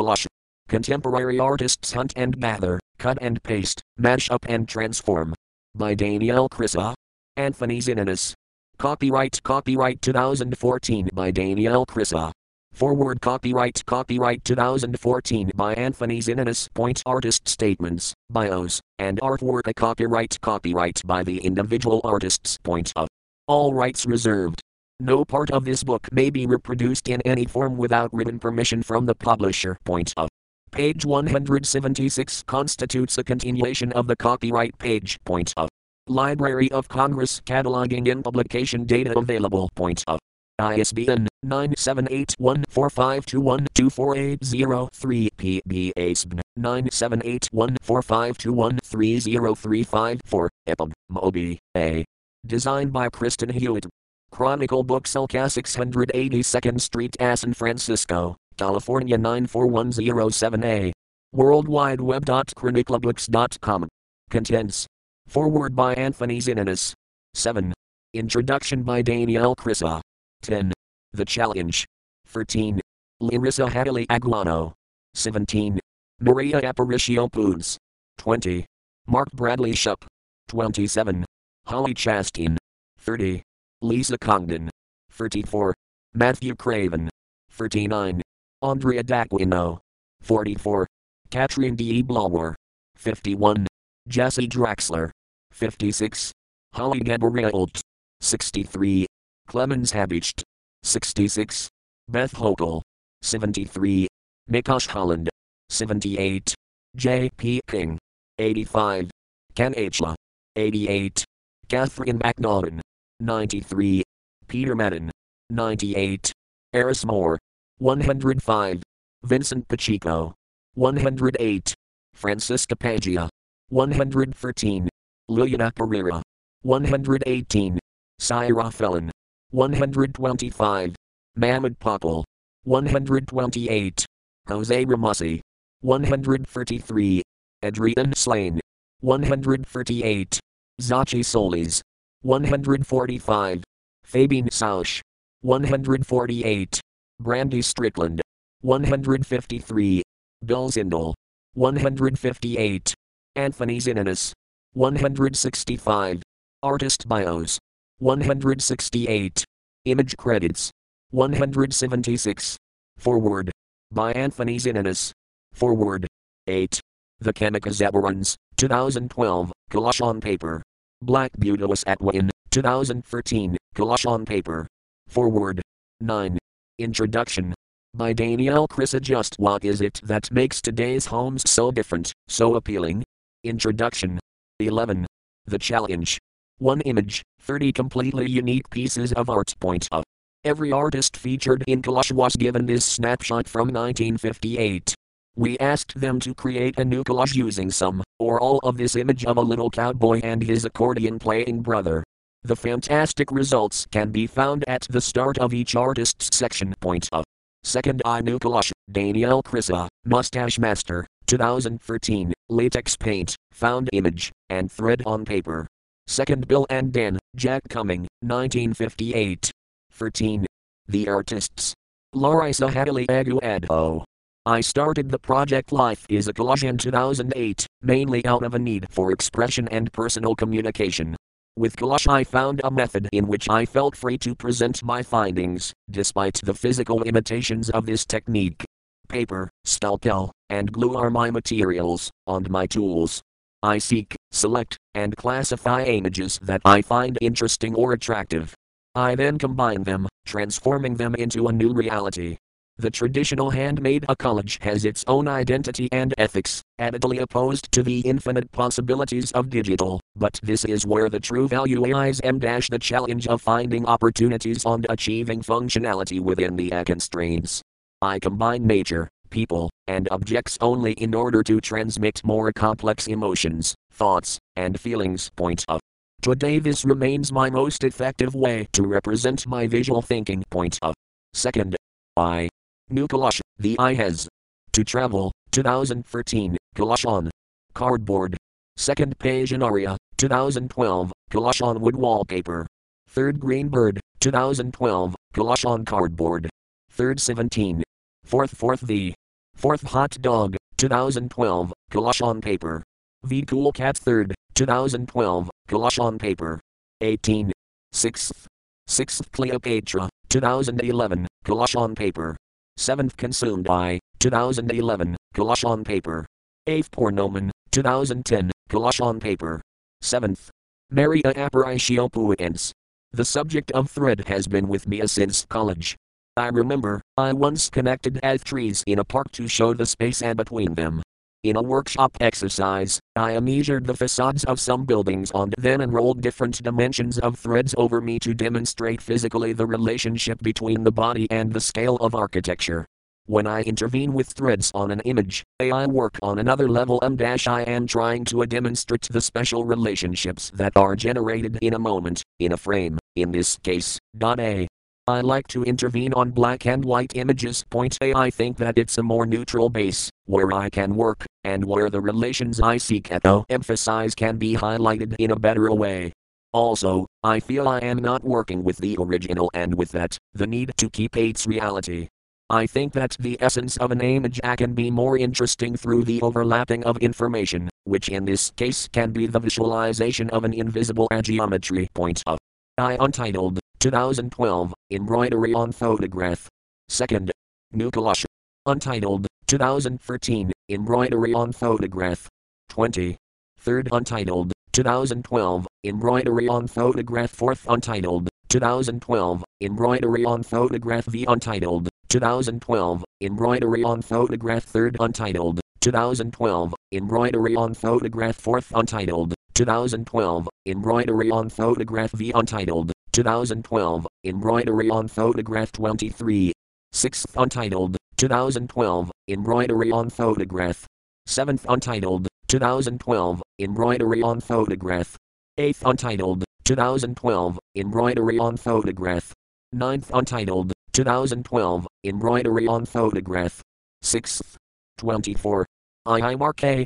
collage. Contemporary artists hunt and gather, cut and paste, mash up and transform. By Danielle Krysa. Anthony Zinonos. Copyright Copyright 2014 by Danielle Krysa. Forward Copyright Copyright 2014 by Anthony Zinonos. Point Artist Statements, Bios, and Artwork a Copyright Copyright by the individual artists. Point of. All rights reserved. No part of this book may be reproduced in any form without written permission from the publisher. Point of. Page 176 constitutes a continuation of the copyright page. Point of. Library of Congress cataloging in publication data available. Point of. ISBN 978-14521-24803 PBASBN 978-14521-3035-4 EPUB, Moby, A. Designed by Kristen Hewitt. Chronicle Bookselka 682nd Street, San Francisco, California 94107A. World Wide Web.chroniclebooks.com. Contents. Forward by Anthony Zinonos. 7. Introduction by Danielle Krysa. 10. The Challenge. 13. Larissa Hadley Aguano. 17. Maria Aparicio Poods. 20. Mark Bradley Shupp. 27. Holly Chastain. 30. Lisa Congdon. 34. Matthew Craven. 39. Andrea D'Aquino. 44. Katrien De Blauwer. 51. Jesse Draxler. 56. Holly Gabrielt. 63. Clemens Habicht. 66. Beth Hoeckel. 73. Mikosh Holland. 78. J. P. King. 85. Ken Achla. 88. Catherine McNaughton. 93. Peter Madden. 98. Eris Moore. 105. Vincent Pacheco. 108. Francisca Paggia. 113. Liliana Pereira. 118. Syra Felon. 125. Mahmoud Popple. 128. Jose Romussi. 133. Adrian Slane. 138. Zachi Solis. 145. Fabian Sausch. 148. Brandy Strickland. 153. Bill Zindel. 158. Anthony Zinonos. 165. Artist bios. 168. Image credits. 176. Forward. By Anthony Zinonos. Forward. 8. The Kamikazabarans, 2012, collage on paper. Black Beautilus Atwin, 2013, collage on paper. Forward. 9. Introduction. By Danielle Krysa Just what is it that makes today's homes so different, so appealing? Introduction. 11. The Challenge. One image, 30 completely unique pieces of art. Point of. Every artist featured in collage was given this snapshot from 1958. We asked them to create a new collage using some, or all of this image of a little cowboy and his accordion playing brother. The fantastic results can be found at the start of each artist's section. Point of. Second I New Collage, Danielle Krysa, Mustache Master, 2013, Latex Paint, Found Image, and Thread on Paper. Second Bill and Dan, Jack Cumming, 1958. 13. The Artists. Larissa Hadley Aguado. Oh. I started the project Life is a in 2008, mainly out of a need for expression and personal communication. With collage, I found a method in which I felt free to present my findings, despite the physical limitations of this technique. Paper, stalkel, and glue are my materials, and my tools. I seek, select, and classify images that I find interesting or attractive. I then combine them, transforming them into a new reality. The traditional handmade collage has its own identity and ethics, avidly opposed to the infinite possibilities of digital, but this is where the true value lies and the challenge of finding opportunities and achieving functionality within the constraints. I combine nature, people, and objects only in order to transmit more complex emotions, thoughts, and feelings. Point of. Today this remains my most effective way to represent my visual thinking. Point of. Second, I New collage, the eye has. To travel, 2013, collage on. Cardboard. Second page in Aria, 2012, collage on wood wallpaper. Third Green Bird, 2012, collage on cardboard. Third 17. Fourth Fourth The. 4th Hot Dog, 2012, Collage on Paper. V Cool Cat 3rd, 2012, Collage on Paper. 18. 6th. 6th Cleopatra, 2011, Collage on Paper. 7th Consumed by, 2011, Collage on Paper. 8th Pornoman, 2010, Collage on Paper. 7th. Maria Aparicio Puentes. The subject of thread has been with me since college. I remember, I once connected as trees in a park to show the space and between them. In a workshop exercise, I measured the facades of some buildings and then enrolled different dimensions of threads over me to demonstrate physically the relationship between the body and the scale of architecture. When I intervene with threads on an image, I work on another level m I am trying to demonstrate the special relationships that are generated in a moment, in a frame, in this case, dot A. I like to intervene on black and white images. Point A I think that it's a more neutral base, where I can work, and where the relations I seek at O emphasize can be highlighted in a better way. Also, I feel I am not working with the original and with that, the need to keep its reality. I think that the essence of an image can be more interesting through the overlapping of information, which in this case can be the visualization of an invisible geometry. Point of I Untitled 2012, Embroidery on Photograph. Second, New Collage. Untitled, 2013, Embroidery on Photograph. 20. Third Untitled, 2012, Embroidery on Photograph. Fourth Untitled, 2012, Embroidery on Photograph. The Untitled, 2012, Embroidery on Photograph. Third Untitled, 2012, Embroidery on Photograph. Fourth Untitled, 2012, Embroidery on Photograph. The Untitled, 2012, Embroidery on Photograph 23. 6th Untitled, 2012, Embroidery on Photograph. 7th Untitled, 2012, Embroidery on Photograph. 8th Untitled, 2012, Embroidery on Photograph. 9th Untitled, 2012, Embroidery on Photograph. 6th. 24. I Mark A.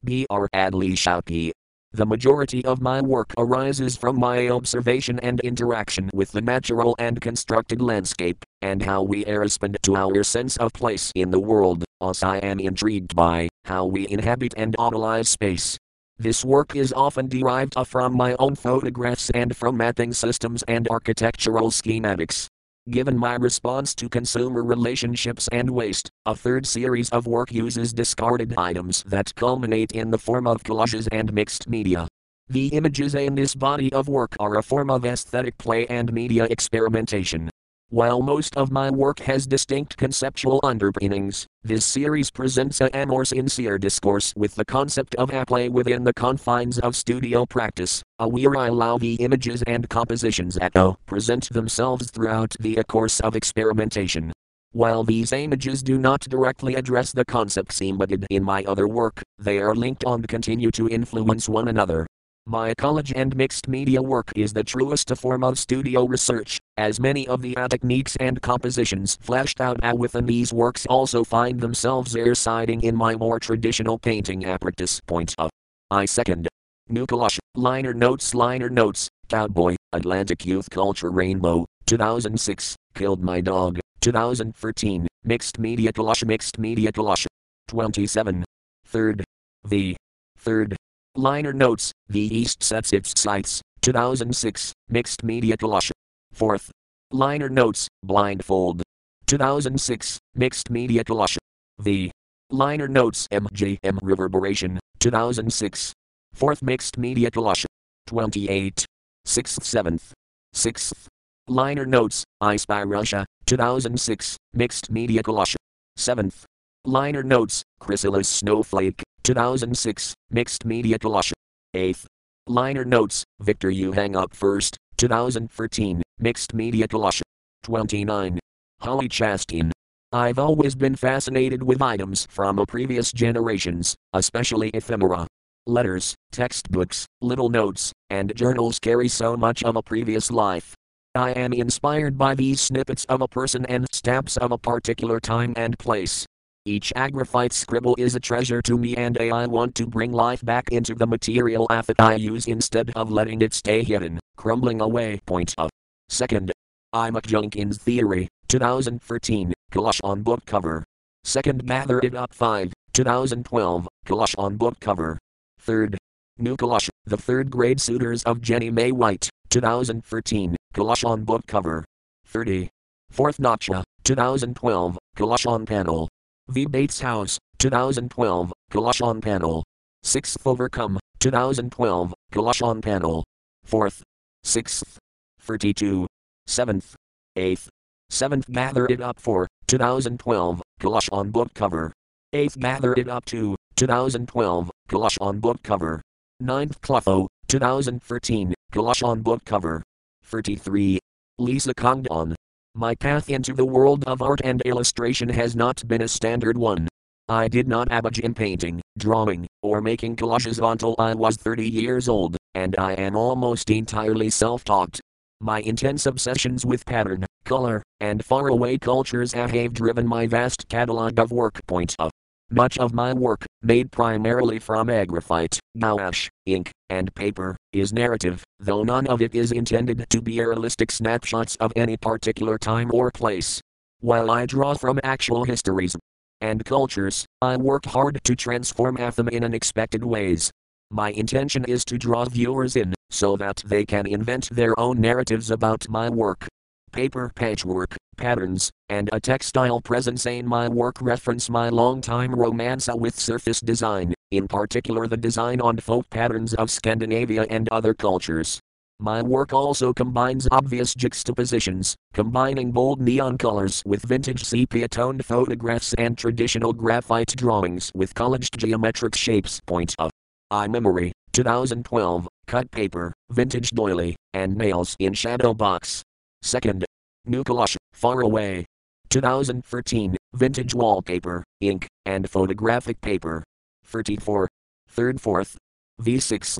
The majority of my work arises from my observation and interaction with the natural and constructed landscape, and how we respond to our sense of place in the world, as I am intrigued by how we inhabit and analyze space. This work is often derived from my own photographs and from mapping systems and architectural schematics. Given my response to consumer relationships and waste, a third series of work uses discarded items that culminate in the form of collages and mixed media. The images in this body of work are a form of aesthetic play and media experimentation. While most of my work has distinct conceptual underpinnings, this series presents a more sincere discourse with the concept of a play within the confines of studio practice, a where I allow the images and compositions at O present themselves throughout the course of experimentation. While these images do not directly address the concepts embedded in my other work, they are linked and continue to influence one another. My collage and mixed media work is the truest form of studio research, as many of the techniques and compositions fleshed out within these works also find themselves residing in my more traditional painting apparatus. Point of I second. Collage, liner notes, liner notes, Cowboy, Atlantic Youth Culture Rainbow, 2006, Killed My Dog, 2013, Mixed Media Collage, Mixed Media Collage, 27. Third. The third Liner notes, the East sets its sights, 2006, Mixed Media Collage. 4th. Liner notes, Blindfold. 2006, Mixed Media Collage. The Liner notes MJM Reverberation, 2006. 4th Mixed Media Collage. 28. 6th 7th. 6th. Liner notes, I Spy Russia, 2006, Mixed Media Collage. 7th. Liner notes, Chrysalis Snowflake, 2006, Mixed Media Collage. 8th. Liner notes, Victor You Hang Up First, 2013, Mixed Media Collage. 29. Holly Chastain. I've always been fascinated with items from previous generations, especially ephemera. Letters, textbooks, little notes, and journals carry so much of a previous life. I am inspired by these snippets of a person and stamps of a particular time and place. Each agraphite scribble is a treasure to me and I want to bring life back into the material that I use instead of letting it stay hidden, crumbling away. Point of. Second. I'm a Jenkins Theory, 2013, collage on book cover. Second Mather It Up 5, 2012, Kalash on book cover. Third. New Kalash, the third grade suitors of Jenny May White, 2013, Kalash on book cover. 30. Fourth Notcha, 2012, Kalash on panel. V. Bates House, 2012, Kalash on panel. Sixth Overcome, 2012, Kalash on panel. Fourth. Sixth. 32. Seventh. Eighth. Seventh Gather It Up 4, 2012, Kalash on book cover. Eighth Gather It Up 2, 2012, Kalash on book cover. Ninth Clotho, 2013, Kalash on book cover. 33. Lisa Congdon. My path into the world of art and illustration has not been a standard one. I did not abage in painting, drawing, or making collages until I was 30 years old, and I am almost entirely self taught. My intense obsessions with pattern, color, and faraway cultures have driven my vast catalog of work. Point of much of my work, made primarily from agraphite, gouache, ink, and paper, is narrative, though none of it is intended to be realistic snapshots of any particular time or place. While I draw from actual histories, and cultures, I work hard to transform them in unexpected ways. My intention is to draw viewers in, so that they can invent their own narratives about my work. Paper patchwork, patterns, and a textile presence in my work reference my long-time romance with surface design, in particular the design on folk patterns of Scandinavia and other cultures. My work also combines obvious juxtapositions, combining bold neon colors with vintage sepia toned photographs and traditional graphite drawings with collaged geometric shapes. Point of eye memory, 2012, cut paper, vintage doily, and nails in shadow box. Second, New Kalash, Far Away. 2013, vintage wallpaper, ink, and photographic paper. 34. Third, fourth. V6.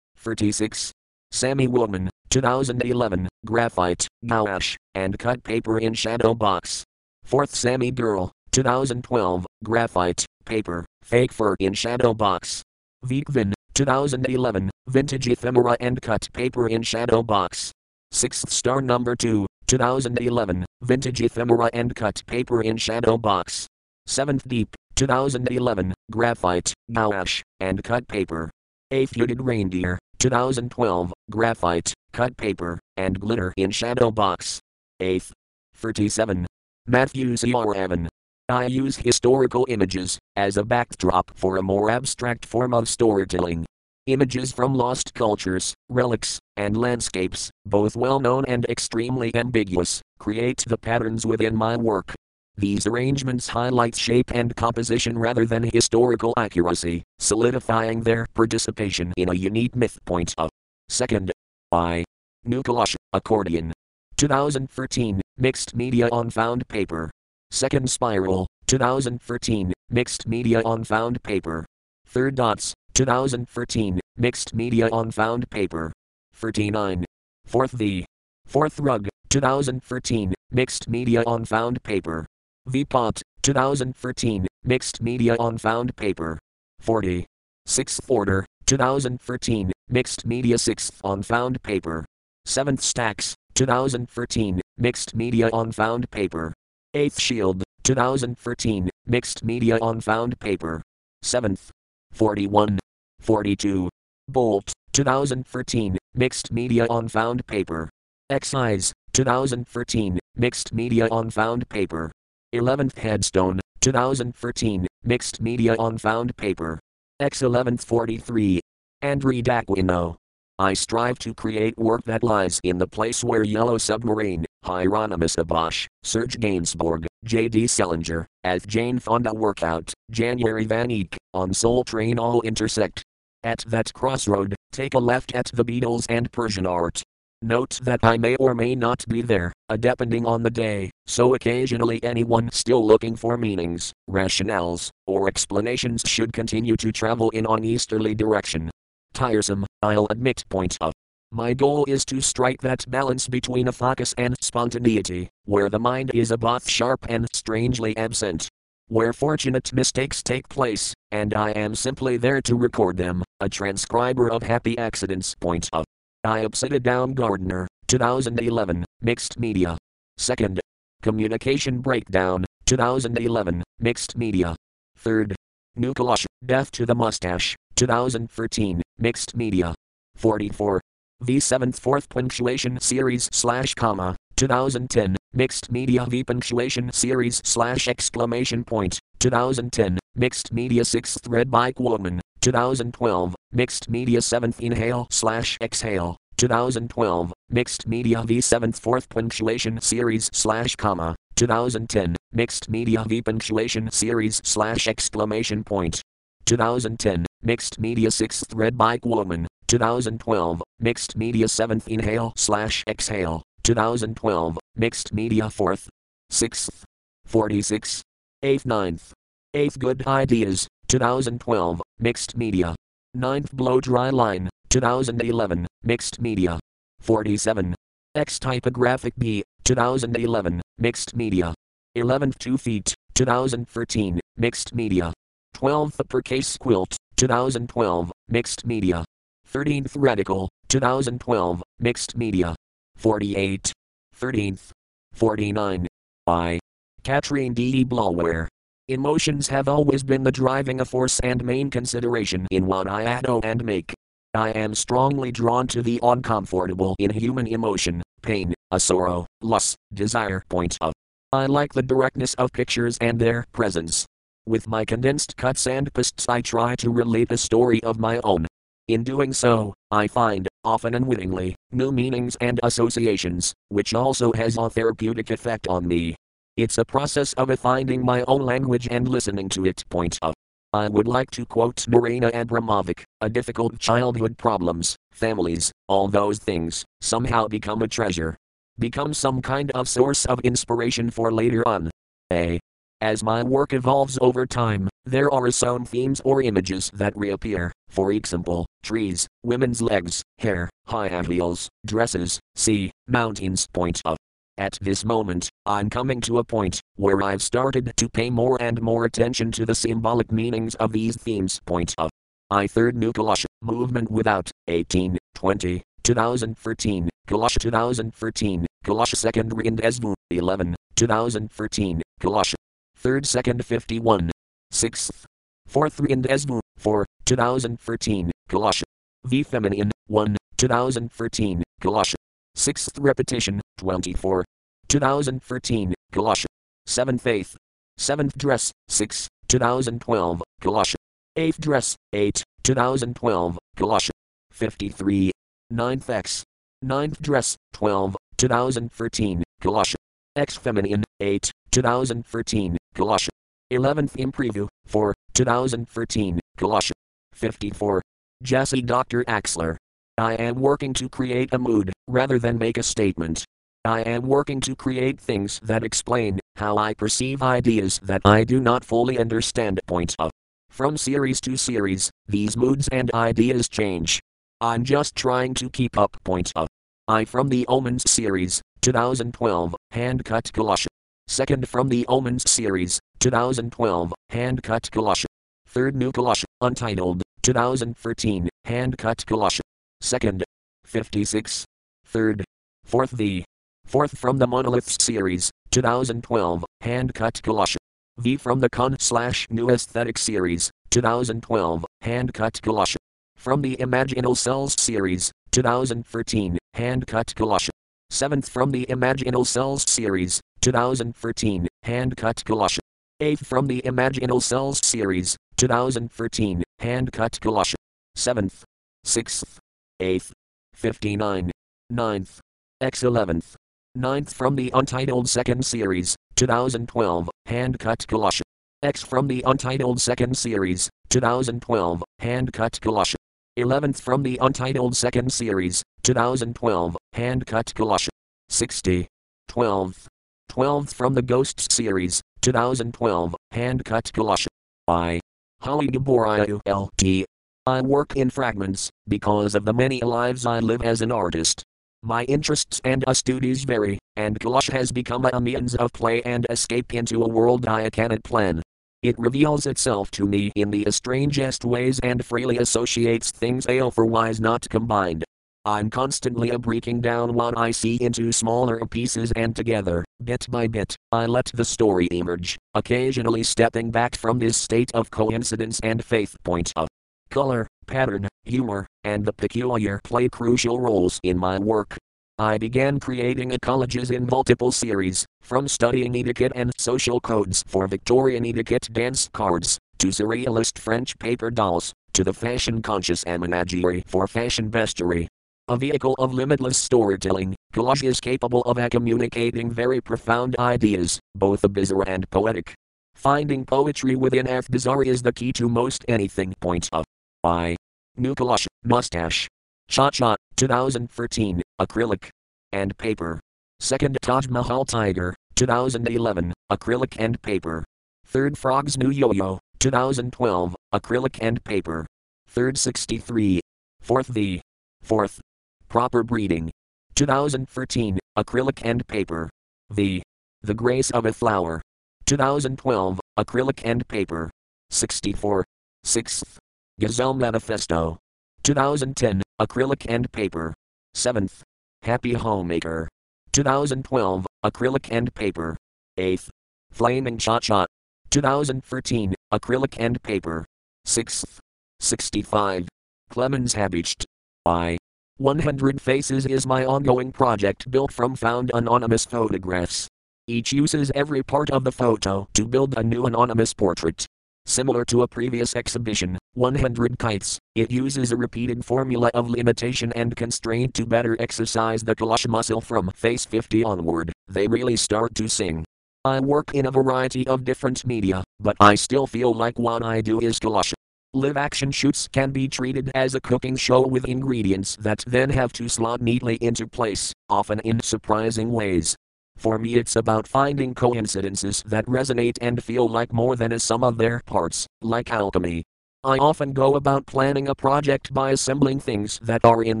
36. Sammy Woman, 2011, graphite, gouache, and cut paper in shadow box. Fourth Sammy Girl, 2012, graphite, paper, fake fur in shadow box. Vikvin, 2011, vintage ephemera and cut paper in shadow box. Sixth star number 2, 2011, vintage ephemera and cut paper in shadow box. Seventh deep, 2011, graphite, gouache, and cut paper. Eighth hooded reindeer, 2012, graphite, cut paper, and glitter in shadow box. 8th. 37. Matthew Craven. I use historical images as a backdrop for a more abstract form of storytelling. Images from lost cultures, relics, and landscapes, both well known and extremely ambiguous, create the patterns within my work. These arrangements highlight shape and composition rather than historical accuracy, solidifying their participation in a unique myth. Point of second. I. New Kalash, Accordion. 2013, Mixed Media on Found Paper. Second Spiral, 2013, Mixed Media on Found Paper. Third Dots, 2013, Mixed Media on Found Paper. 39. Fourth V. Fourth Rug, 2013, Mixed Media on Found Paper. VPOT, 2013, Mixed Media on Found Paper. 40. 6th Order, 2013, Mixed Media 6th on Found Paper. 7th Stacks, 2013, Mixed Media on Found Paper. 8th Shield, 2013, Mixed Media on Found Paper. 7th. 41. 42. Bolt, 2013, Mixed Media on Found Paper. Excise, 2013, Mixed Media on Found Paper. 11th Headstone, 2013, Mixed Media on Found Paper. X 11th 43. Andre D'Aquino. I strive to create work that lies in the place where Yellow Submarine, Hieronymus Abosch, Serge Gainsbourg, J.D. Salinger, as Jane Fonda Workout, January Van Eyck, on Soul Train all intersect. At that crossroad, take a left at the Beatles and Persian art. Note that I may or may not be there, uh, depending on the day, so occasionally anyone still looking for meanings, rationales, or explanations should continue to travel in an easterly direction. Tiresome, I'll admit. Point of my goal is to strike that balance between a focus and spontaneity, where the mind is a both sharp and strangely absent. Where fortunate mistakes take place, and I am simply there to record them, a transcriber of happy accidents. Point of I upside down gardener, 2011, mixed media. Second. Communication breakdown, 2011, Mixed Media. 3rd. New Kalash, Death to the Mustache, 2013, Mixed Media. 44. V 7th Fourth Punctuation Series slash comma, 2010, Mixed Media V Punctuation Series slash exclamation point, 2010, Mixed Media 6th Red Bike Woman, 2012, Mixed Media 7th Inhale slash Exhale, 2012, Mixed Media V 7th Fourth Punctuation Series slash comma, 2010, Mixed Media V Punctuation Series slash exclamation point. 2010, Mixed Media 6th Red Bike Woman, 2012, Mixed Media 7th Inhale slash Exhale, 2012, Mixed Media 4th, 6th, 46, 8th 9th, 8th Good Ideas, 2012, Mixed Media. 9th Blow Dry Line, 2011, Mixed Media. 47. X Typographic B, 2011, Mixed Media. 11th 2 Feet, 2013, Mixed Media. 12th Uppercase Quilt, 2012, Mixed Media. 13th Radical, 2012, Mixed Media. 48. 13th. 49. By Katrien De Blauwer. Emotions have always been the driving force and main consideration in what I add and make. I am strongly drawn to the uncomfortable in human emotion, pain, a sorrow, lust, desire. Point of. I like the directness of pictures and their presence. With my condensed cuts and pasts, I try to relate a story of my own. In doing so, I find, often unwittingly, new meanings and associations, which also has a therapeutic effect on me. It's a process of finding my own language and listening to it. Point of. I would like to quote Marina Abramovic a difficult childhood problems, families, all those things, somehow become a treasure. Become some kind of source of inspiration for later on. A. As my work evolves over time, there are some themes or images that reappear, for example, trees, women's legs, hair, high heels, dresses, sea, mountains. Point of. At this moment, I'm coming to a point where I've started to pay more and more attention to the symbolic meanings of these themes. Point of. I third new Kalash movement without 18, 20, 2013, Kalash 2013, Kalash second Rindesvu 11, 2013, Kalash third second 51, sixth, four fourth Rindesvu 4, 2013, Kalash V feminine. 1, 2013, Kalash Sixth repetition, 24. 2013, Kalash. Seventh eighth. Seventh dress, 6, 2012, Kalash. Eighth dress, 8, 2012, Kalash. 53. Ninth X. Ninth dress, 12, 2013, Kalash. X feminine, 8, 2013, Kalash. 11th in preview, 4, 2013, Kalash. 54. Jesse Draxler. I am working to create a mood, rather than make a statement. I am working to create things that explain how I perceive ideas that I do not fully understand. Point of. From series to series, these moods and ideas change. I'm just trying to keep up. Point of. I from the Omens series, 2012, hand cut Kalash. Second from the Omens series, 2012, hand cut Kalash. Third new Kalash, untitled, 2013, hand cut Kalash. Second. 56. Third. Fourth The. Fourth from the Monoliths series, 2012, hand cut Kalash. V from the Con slash New Aesthetic series, 2012, hand cut Kalash. From the Imaginal Cells series, 2013, hand cut Kalash. Seventh from the Imaginal Cells series, 2013, hand cut Kalash. Eighth from the Imaginal Cells series, 2013, hand cut Kalash. Seventh. Sixth. 8th, 59, 9th, X 11th, 9th from the Untitled Second Series, 2012, Hand Cut Kalash. X from the Untitled Second Series, 2012, Hand Cut Kalash. 11th from the Untitled Second Series, 2012, Hand Cut Kalash. 60. 12th. 12th from the Ghosts Series, 2012, Hand Cut Kalash. By Holly Gaboriu L.T. I work in fragments, because of the many lives I live as an artist. My interests and studies vary, and Kalash has become a means of play and escape into a world I cannot plan. It reveals itself to me in the strangest ways and freely associates things ale for wise not combined. I'm constantly breaking down what I see into smaller pieces and together, bit by bit, I let the story emerge, occasionally stepping back from this state of coincidence and faith point of color, pattern, humor, and the peculiar play crucial roles in my work. I began creating collages in multiple series, from studying etiquette and social codes for Victorian etiquette dance cards, to surrealist French paper dolls, to the fashion conscious imagery for fashion bestiary. A vehicle of limitless storytelling, collage is capable of communicating very profound ideas, both bizarre and poetic. Finding poetry within F bizarre is the key to most anything. Point of I. New collage, mustache. Cha Cha, 2013, acrylic and paper. Second Taj Mahal Tiger, 2011, acrylic and paper. Third Frog's New Yo-Yo, 2012, acrylic and paper. Third 63. Fourth The. Fourth. Proper Breeding. 2013, acrylic and paper. The. The Grace of a Flower. 2012, acrylic and paper. 64. Sixth. Gazelle Manifesto. 2010, acrylic and paper. 7th. Happy Homemaker. 2012, acrylic and paper. 8th. Flaming Cha Cha. 2013, acrylic and paper. 6th. 65. Clemens Habicht. I. 100 Faces is my ongoing project built from found anonymous photographs. Each uses every part of the photo to build a new anonymous portrait. Similar to a previous exhibition, 100 Kites, it uses a repeated formula of limitation and constraint to better exercise the collage muscle from face 50 onward. They really start to sing. I work in a variety of different media, but I still feel like what I do is collage. Live action shoots can be treated as a cooking show with ingredients that then have to slot neatly into place, often in surprising ways. For me, it's about finding coincidences that resonate and feel like more than a sum of their parts, like alchemy. I often go about planning a project by assembling things that are in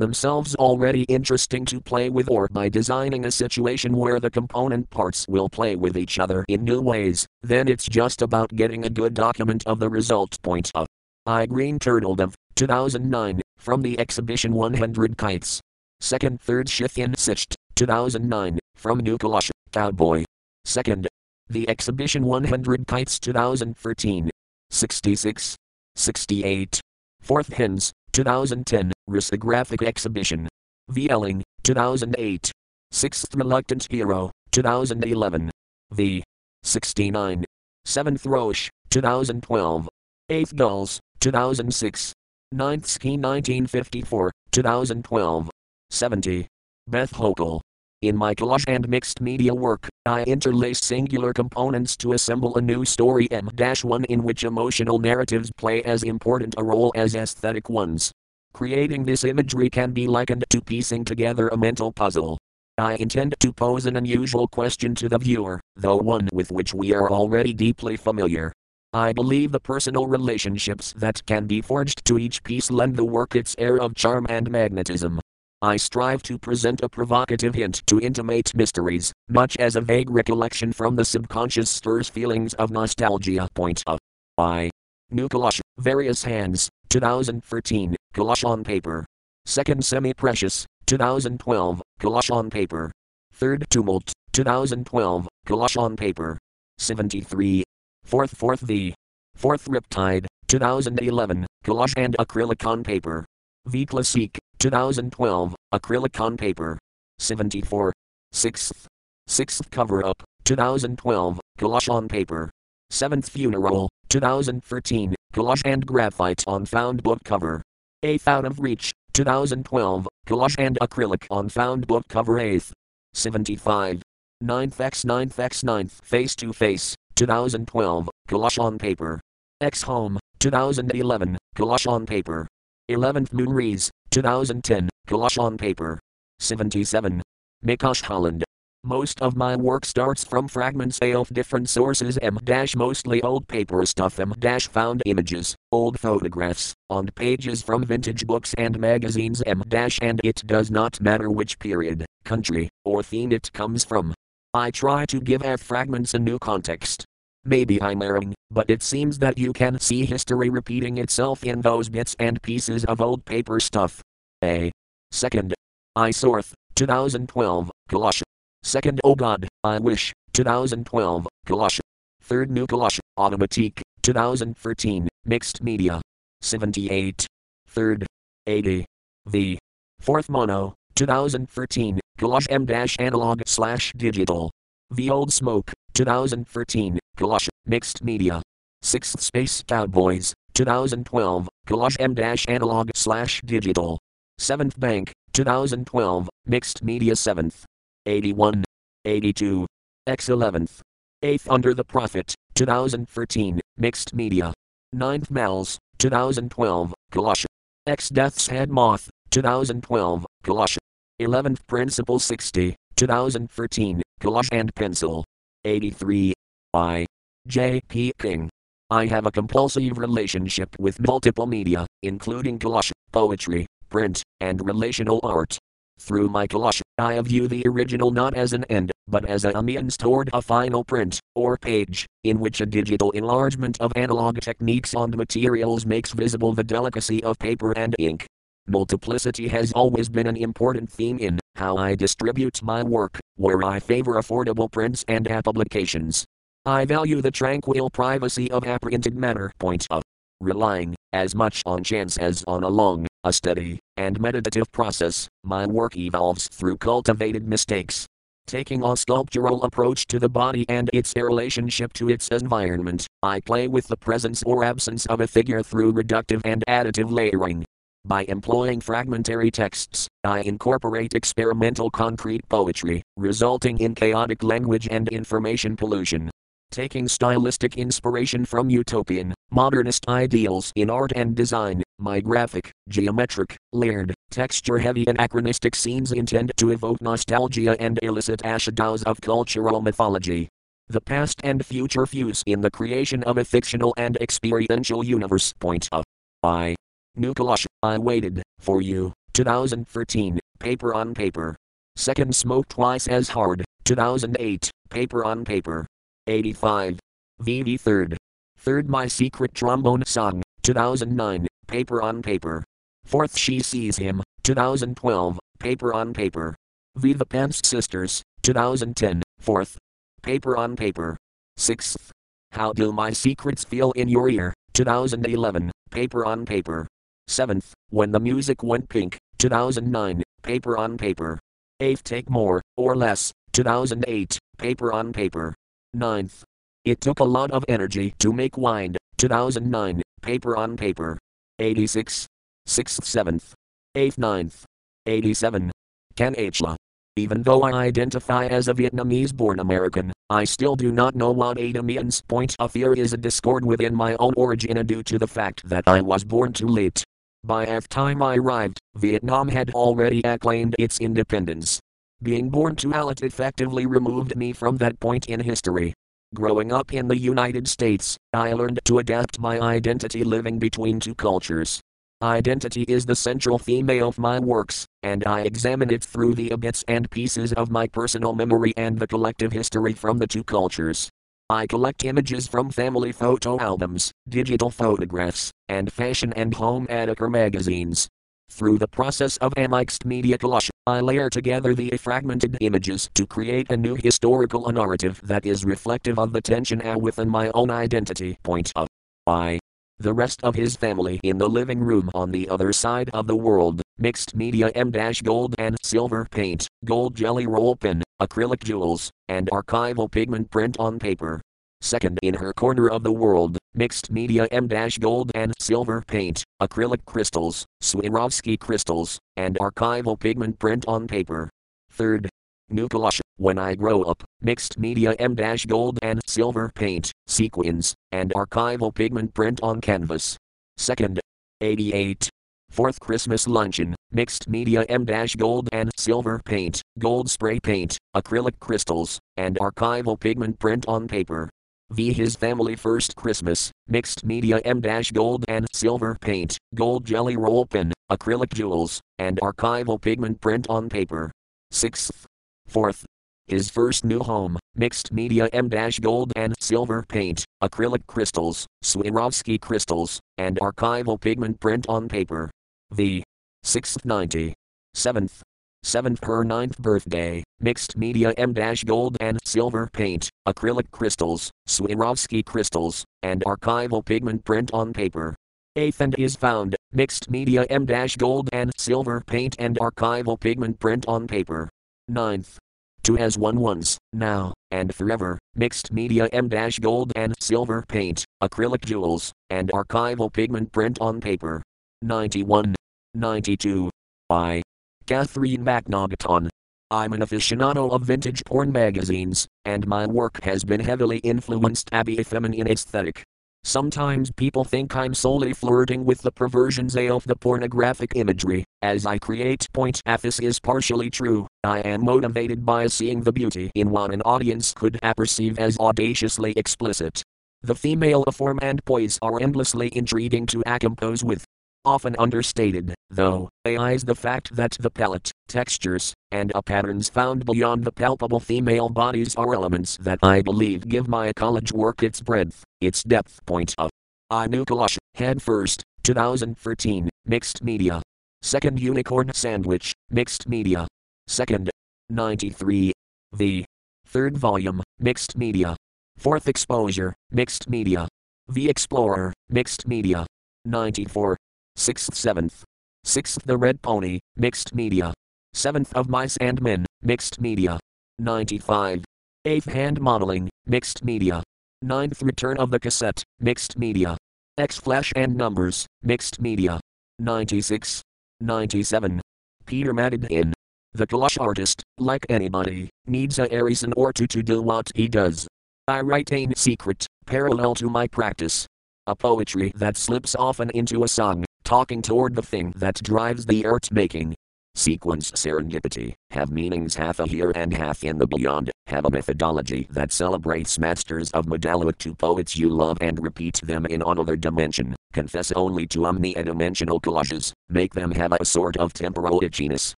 themselves already interesting to play with or by designing a situation where the component parts will play with each other in new ways, then it's just about getting a good document of the result. Point of I Green Turtle Dove, 2009, from the exhibition 100 Kites. Second Third Shithin Sicht, 2009, from New Collage, Cowboy. Second. The Exhibition 100 Kites 2013. 66. 68. Fourth Hens, 2010, Risographic Exhibition. Vieling, 2008. Sixth Reluctant Hero, 2011. V. 69. Seventh Roche, 2012. Eighth Gulls, 2006. Ninth Ski 1954, 2012. 70. Beth Hoeckel. In my collage and mixed media work, I interlace singular components to assemble a new story M-1 in which emotional narratives play as important a role as aesthetic ones. Creating this imagery can be likened to piecing together a mental puzzle. I intend to pose an unusual question to the viewer, though one with which we are already deeply familiar. I believe the personal relationships that can be forged to each piece lend the work its air of charm and magnetism. I strive to present a provocative hint to intimate mysteries, much as a vague recollection from the subconscious stirs feelings of nostalgia. Point of I. New Collage, Various Hands, 2013, Collage on Paper. Second Semi Precious, 2012, Collage on Paper. Third Tumult, 2012, Collage on Paper. 73. Fourth Fourth V. Fourth Riptide, 2011, Collage and Acrylic on Paper. V Classique, 2012, acrylic on paper. 74. 6th. 6th cover up, 2012, collage on paper. 7th funeral, 2013, collage and graphite on found book cover. 8th out of reach, 2012, collage and acrylic on found book cover 8th. 75. 9th x 9th x 9th face to face, 2012, collage on paper. X home, 2011, collage on paper. 11th Moonrise, 2010, collage on paper. 77. Mikosh Holland. Most of my work starts from fragments of different sources M mostly old paper stuff M found images, old photographs, on pages from vintage books and magazines M and it does not matter which period, country, or theme it comes from. I try to give F fragments a new context, Maybe I'm erring, but it seems that you can see history repeating itself in those bits and pieces of old paper stuff. A. Second, I Sorth, 2012, Kalash. Second, Oh God, I Wish, 2012, Kalash. Third, New Kalash, Automatique, 2013, Mixed Media. 78. Third, 80. The. Fourth Mono, 2013, Kalash M analog slash digital. The Old Smoke, 2013, Kalash, Mixed Media. Sixth Space Cowboys, 2012, Kalash M analog slash digital. Seventh Bank, 2012, Mixed Media 7th. 81. 82. X 11th. 8th Under the Prophet, 2013, Mixed Media. 9th Mals, 2012, Kalash. X Death's Head Moth, 2012, Kalash. 11th Principle 60, 2013, Kalash and Pencil. 83. I. J. P. King. I have a compulsive relationship with multiple media, including collage, poetry, print, and relational art. Through my collage, I view the original not as an end, but as a means toward a final print, or page, in which a digital enlargement of analog techniques on materials makes visible the delicacy of paper and ink. Multiplicity has always been an important theme in how I distribute my work, where I favor affordable prints and publications. I value the tranquil privacy of apprehended matter. Point of relying as much on chance as on a long, a steady, and meditative process, my work evolves through cultivated mistakes. Taking a sculptural approach to the body and its relationship to its environment, I play with the presence or absence of a figure through reductive and additive layering. By employing fragmentary texts, I incorporate experimental concrete poetry, resulting in chaotic language and information pollution. Taking stylistic inspiration from utopian, modernist ideals in art and design, my graphic, geometric, layered, texture heavy anachronistic scenes intend to evoke nostalgia and elicit ashtaus of cultural mythology. The past and future fuse in the creation of a fictional and experiential universe. Point of I. New Kalash, I waited for you. 2013, paper on paper. Second smoke twice as hard. 2008, paper on paper. 85. VV third. Third My Secret Trombone Song, 2009, paper on paper. Fourth She Sees Him, 2012, paper on paper. Viva Pants Sisters, 2010, fourth. Paper on paper. Sixth. How Do My Secrets Feel in Your Ear, 2011, paper on paper. Seventh. When the Music Went Pink, 2009, paper on paper. Eighth Take More, or Less, 2008, paper on paper. Ninth. It took a lot of energy to make Wind, 2009, paper on paper. 86. 6th, 7th. 8th, 9th. 87. Ken Hla. Even though I identify as a Vietnamese born American, I still do not know what Ada. Point of fear is a discord within my own origin due to the fact that I was born too late. By the time I arrived, Vietnam had already acclaimed its independence. Being born to late effectively removed me from that point in history. Growing up in the United States, I learned to adapt my identity living between two cultures. Identity is the central theme of my works, and I examine it through the bits and pieces of my personal memory and the collective history from the two cultures. I collect images from family photo albums, digital photographs, and fashion and home editor magazines. Through the process of a mixed media collage, I layer together the fragmented images to create a new historical narrative that is reflective of the tension within my own identity. Point of I. The rest of his family in the living room on the other side of the world, mixed media M gold and silver paint, gold jelly roll pin, acrylic jewels, and archival pigment print on paper. Second in her corner of the world, mixed media M gold and silver paint, acrylic crystals, Swarovski crystals, and archival pigment print on paper. Third, New Kalash, when I grow up, mixed media M gold and silver paint, sequins, and archival pigment print on canvas. Second, 88. Fourth Christmas luncheon, mixed media M gold and silver paint, gold spray paint, acrylic crystals, and archival pigment print on paper. V. His family first Christmas, mixed media M gold and silver paint, gold jelly roll pen, acrylic jewels, and archival pigment print on paper. 6th. 4th. His first new home, mixed media M gold and silver paint, acrylic crystals, Swarovski crystals, and archival pigment print on paper. V. 6th 90. 7th. 7th her 9th birthday, mixed media M gold and silver paint, acrylic crystals, Swarovski crystals, and archival pigment print on paper. 8th and is found, mixed media M gold and silver paint and archival pigment print on paper. 9th. 2 as one once, now, and forever, mixed media M gold and silver paint, acrylic jewels, and archival pigment print on paper. 91. 92. I. Catherine McNaughton. I'm an aficionado of vintage porn magazines, and my work has been heavily influenced by a feminine aesthetic. Sometimes people think I'm solely flirting with the perversions of the pornographic imagery, as I create point this is partially true, I am motivated by seeing the beauty in what an audience could perceive as audaciously explicit. The female form and poise are endlessly intriguing to compose with, often understated, though, is the fact that the palette, textures, and uh, patterns found beyond the palpable female bodies are elements that I believe give my college work its breadth, its depth. Point of I knew Collage, head first, 2013, mixed media. Second Unicorn Sandwich, mixed media. Second, 93. The third volume, mixed media. Fourth exposure, mixed media. The Explorer, mixed media. 94. 6th 7th. 6th The Red Pony, mixed media. 7th of Mice and Men, mixed media. 95. 8th Hand Modeling, mixed media. 9th Return of the Cassette, mixed media. X Flash and Numbers, mixed media. 96. 97. Peter Madden. The Collage artist, like anybody, needs a reason or two to do what he does. I write in secret, parallel to my practice. A poetry that slips often into a song, talking toward the thing that drives the art making. Sequence serendipity, have meanings half a here and half in the beyond, have a methodology that celebrates masters of modality to poets you love and repeat them in another dimension, confess only to omni-dimensional collages, make them have a sort of temporal itchiness,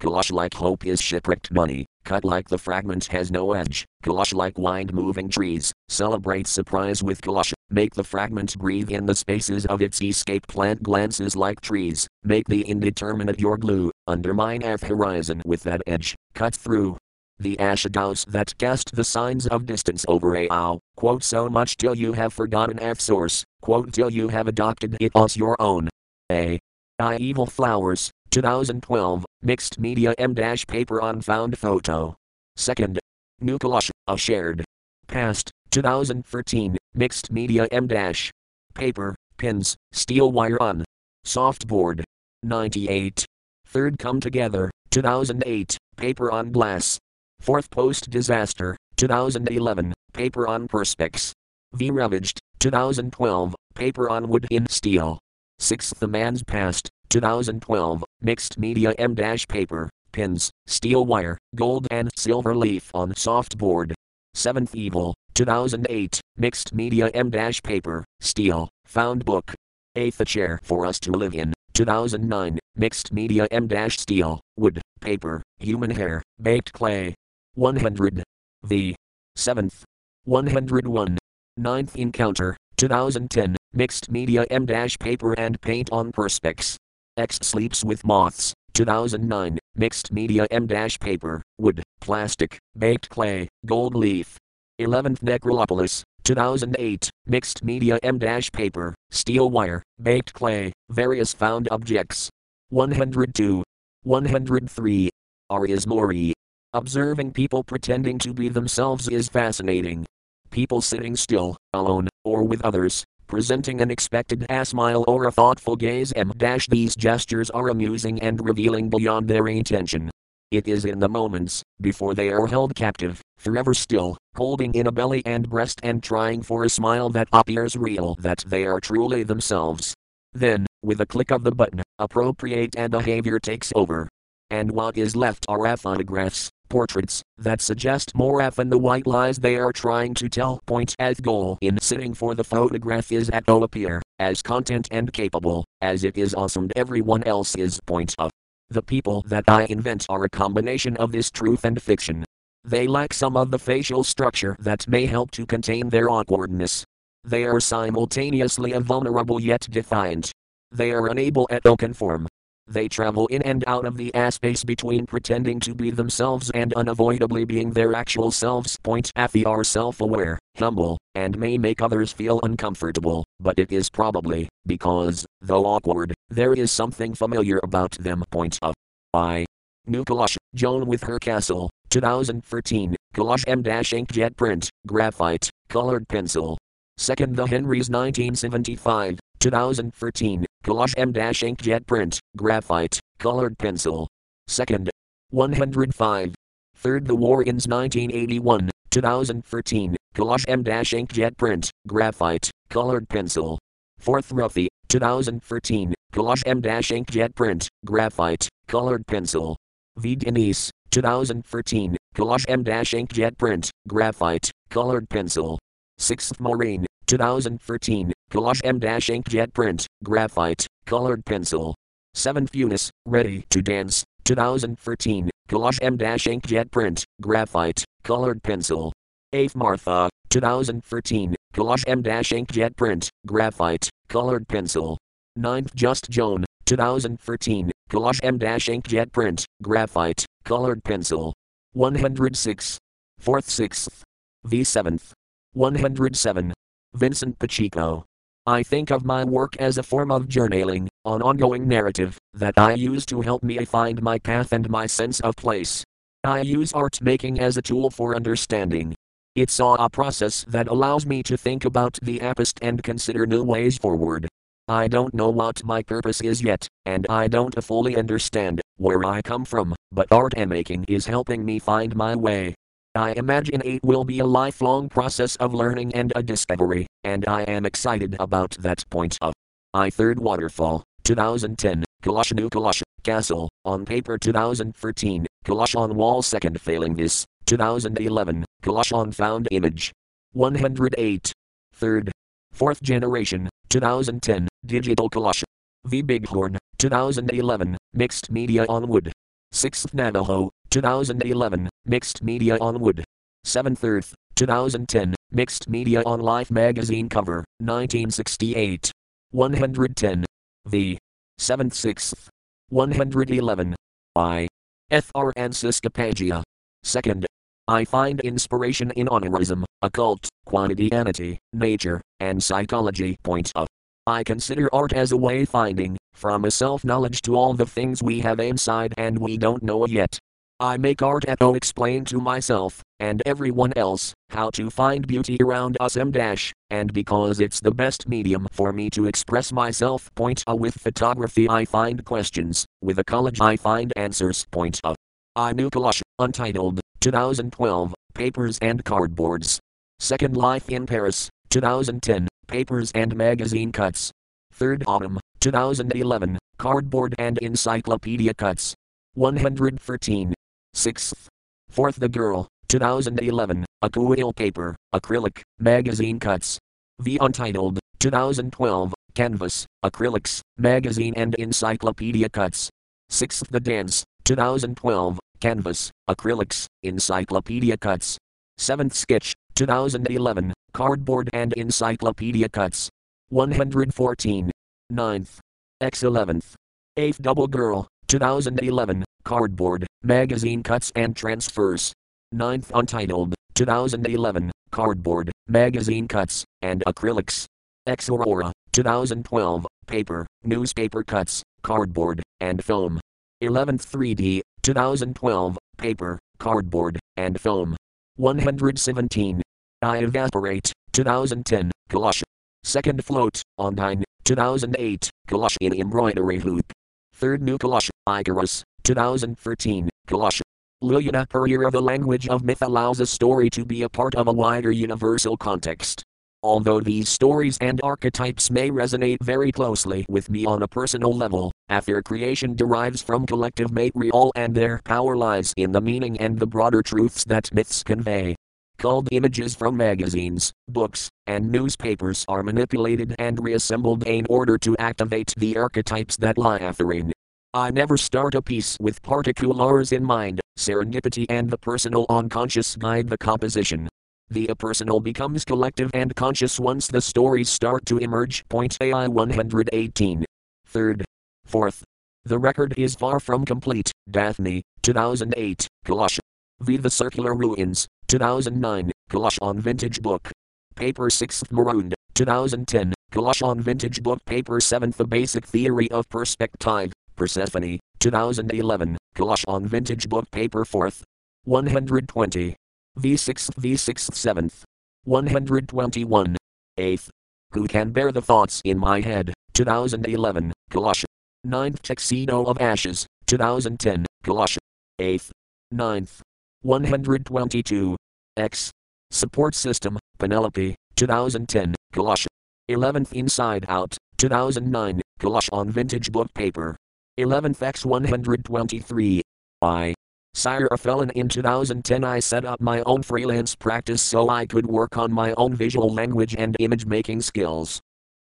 collage like hope is shipwrecked money, cut like the fragment has no edge, collage like wind moving trees, celebrate surprise with collage, Make the fragment breathe in the spaces of its escape plant glances like trees, make the indeterminate your glue, undermine F horizon with that edge, cut through. The shadows that cast the signs of distance over a ow, quote so much till you have forgotten F source, quote till you have adopted it as your own. A. I Evil Flowers, 2012, mixed media M dash paper on found photo. Second. Nucleus, a shared. Past, 2013, Mixed Media M dash. Paper, pins, steel wire on. Softboard. 98. Third Come Together, 2008, paper on glass. Fourth Post Disaster, 2011, paper on perspex. V Ravaged, 2012, paper on wood in steel. Sixth The Man's Past, 2012, mixed media M dash paper, pins, steel wire, gold and silver leaf on softboard. Seventh Evil, 2008, Mixed Media M Paper, Steel, Found Book. Eighth A Chair for Us to Live in, 2009, Mixed Media M Steel, Wood, Paper, Human Hair, Baked Clay. 100. The 7th. 101. Ninth Encounter, 2010, Mixed Media M Paper and Paint on Perspex. X Sleeps with Moths, 2009, Mixed Media M Paper, Wood, Plastic, Baked Clay, Gold Leaf. 11th Necropolis, 2008, Mixed Media M Paper, Steel Wire, Baked Clay, Various Found Objects. 102. 103. Arias Mori. Observing people pretending to be themselves is fascinating. People sitting still, alone, or with others, presenting an expected a smile or a thoughtful gaze. M. These gestures are amusing and revealing beyond their intention. It is in the moments, before they are held captive, forever still, holding in a belly and breast and trying for a smile that appears real that they are truly themselves. Then, with a click of the button, appropriate and behavior takes over. And what is left are photographs, portraits, that suggest more often the white lies they are trying to tell. Point as goal in sitting for the photograph is at all appear, as content and capable, as it is awesome everyone else is. Point of the people that I invent are a combination of this truth and fiction. They lack some of the facial structure that may help to contain their awkwardness. They are simultaneously vulnerable yet defiant. They are unable at to conform. they travel in and out of the space between pretending to be themselves and unavoidably being their actual selves. Point F they are self aware, humble, and may make others feel uncomfortable, but it is probably because, though awkward, there is something familiar about them. Point of I. New Collage, Joan with her castle, 2013, Collage M inkjet print, graphite, colored pencil. Second The Henrys 1975, 2013, Collage M inkjet print, graphite, colored pencil. Second. 105. Third The War-Ins 1981, 2013, Collage M Dash inkjet print, graphite, colored pencil. Fourth Ruffy, 2013, Collage M Dash inkjet print, graphite, colored pencil. V. Denise, 2013, Collage M Dash inkjet print, graphite, colored pencil. Sixth Maureen, 2013, Collage M Dash inkjet print, graphite, colored pencil. 7th Eunice, Ready to Dance, 2013, Collage M inkjet print, graphite, colored pencil. 8th Martha, 2013, Collage M inkjet print, graphite, colored pencil. 9th Just Joan, 2013, Collage M inkjet print, graphite, colored pencil. 106. 4th 6th. V 7th. 107. Vincent Pacheco. I think of my work as a form of journaling, an ongoing narrative, that I use to help me find my path and my sense of place. I use art making as a tool for understanding. It's a process that allows me to think about the past and consider new ways forward. I don't know what my purpose is yet, and I don't fully understand where I come from, but art and making is helping me find my way. I imagine it will be a lifelong process of learning and a discovery, and I am excited about that point of. I Third Waterfall, 2010, Kalashnu Collage, Castle, on paper 2013, Collage on wall second failing this, 2011, Collage on found image. 108. Third. Fourth generation, 2010, Digital Collage. V Bighorn, 2011, Mixed Media on Wood. 6th Navajo, 2011, Mixed Media on Wood. 7th Earth, 2010, Mixed Media on Life magazine cover, 1968. 110. V. 7th 6th. 111. I. F. R. Ansiskapagia. 2nd. I find inspiration in honorism, occult, quantityity, nature, and psychology. Point of. I consider art as a way finding, from a self knowledge to all the things we have inside and we don't know yet. I make art at O explain to myself, and everyone else, how to find beauty around us m dash, and because it's the best medium for me to express myself. Point A with photography I find questions, with a college I find answers. Point A. I knew Collage, Untitled, 2012, Papers and Cardboards. Second Life in Paris, 2010, Papers and Magazine Cuts. Third Autumn, 2011, Cardboard and Encyclopedia Cuts. 113. 6th. 4th The Girl, 2011, Quill Paper, Acrylic, Magazine Cuts. The Untitled, 2012, Canvas, Acrylics, Magazine and Encyclopedia Cuts. 6th The Dance, 2012, Canvas, Acrylics, Encyclopedia Cuts. 7th Sketch, 2011, Cardboard and Encyclopedia Cuts. 114. 9th. X 11th. 8th Double Girl, 2011, Cardboard, Magazine Cuts and Transfers. 9th Untitled, 2011, Cardboard, Magazine Cuts, and Acrylics. X Aurora, 2012, Paper, Newspaper Cuts, Cardboard, and Foam. 11th 3D, 2012, Paper, Cardboard, and Foam. 117. I Evaporate, 2010, Collage. Second Float, Ondine, 2008, Collage in Embroidery Hoop. Third New Collage, Icarus, 2013, Collage. Liliana Pereira The language of myth allows a story to be a part of a wider universal context. Although these stories and archetypes may resonate very closely with me on a personal level, after creation derives from collective material and their power lies in the meaning and the broader truths that myths convey called images from magazines, books, and newspapers are manipulated and reassembled in order to activate the archetypes that lie therein. I never start a piece with particulars in mind, serendipity and the personal unconscious guide the composition. The personal becomes collective and conscious once the stories start to emerge. Point AI 118. Third. Fourth. The record is far from complete. Daphne, 2008, Collage. V. The Circular Ruins, 2009, Collage on Vintage Book. Paper 6th Marooned, 2010, Collage on Vintage Book. Paper 7th The Basic Theory of Perspective, Persephone, 2011, Collage on Vintage Book. Paper 4th. 120. V6th V6th 7th. 121. 8th. Who can bear the thoughts in my head? 2011, Collage. 9th Tuxedo of Ashes, 2010, Collage. 8th. 9th. 122. X. Support System, Penelope, 2010, Collage. 11th Inside Out, 2009, Collage on Vintage Book Paper. 11th X 123. I. Ciara Phelan in 2010 I set up my own freelance practice so I could work on my own visual language and image making skills.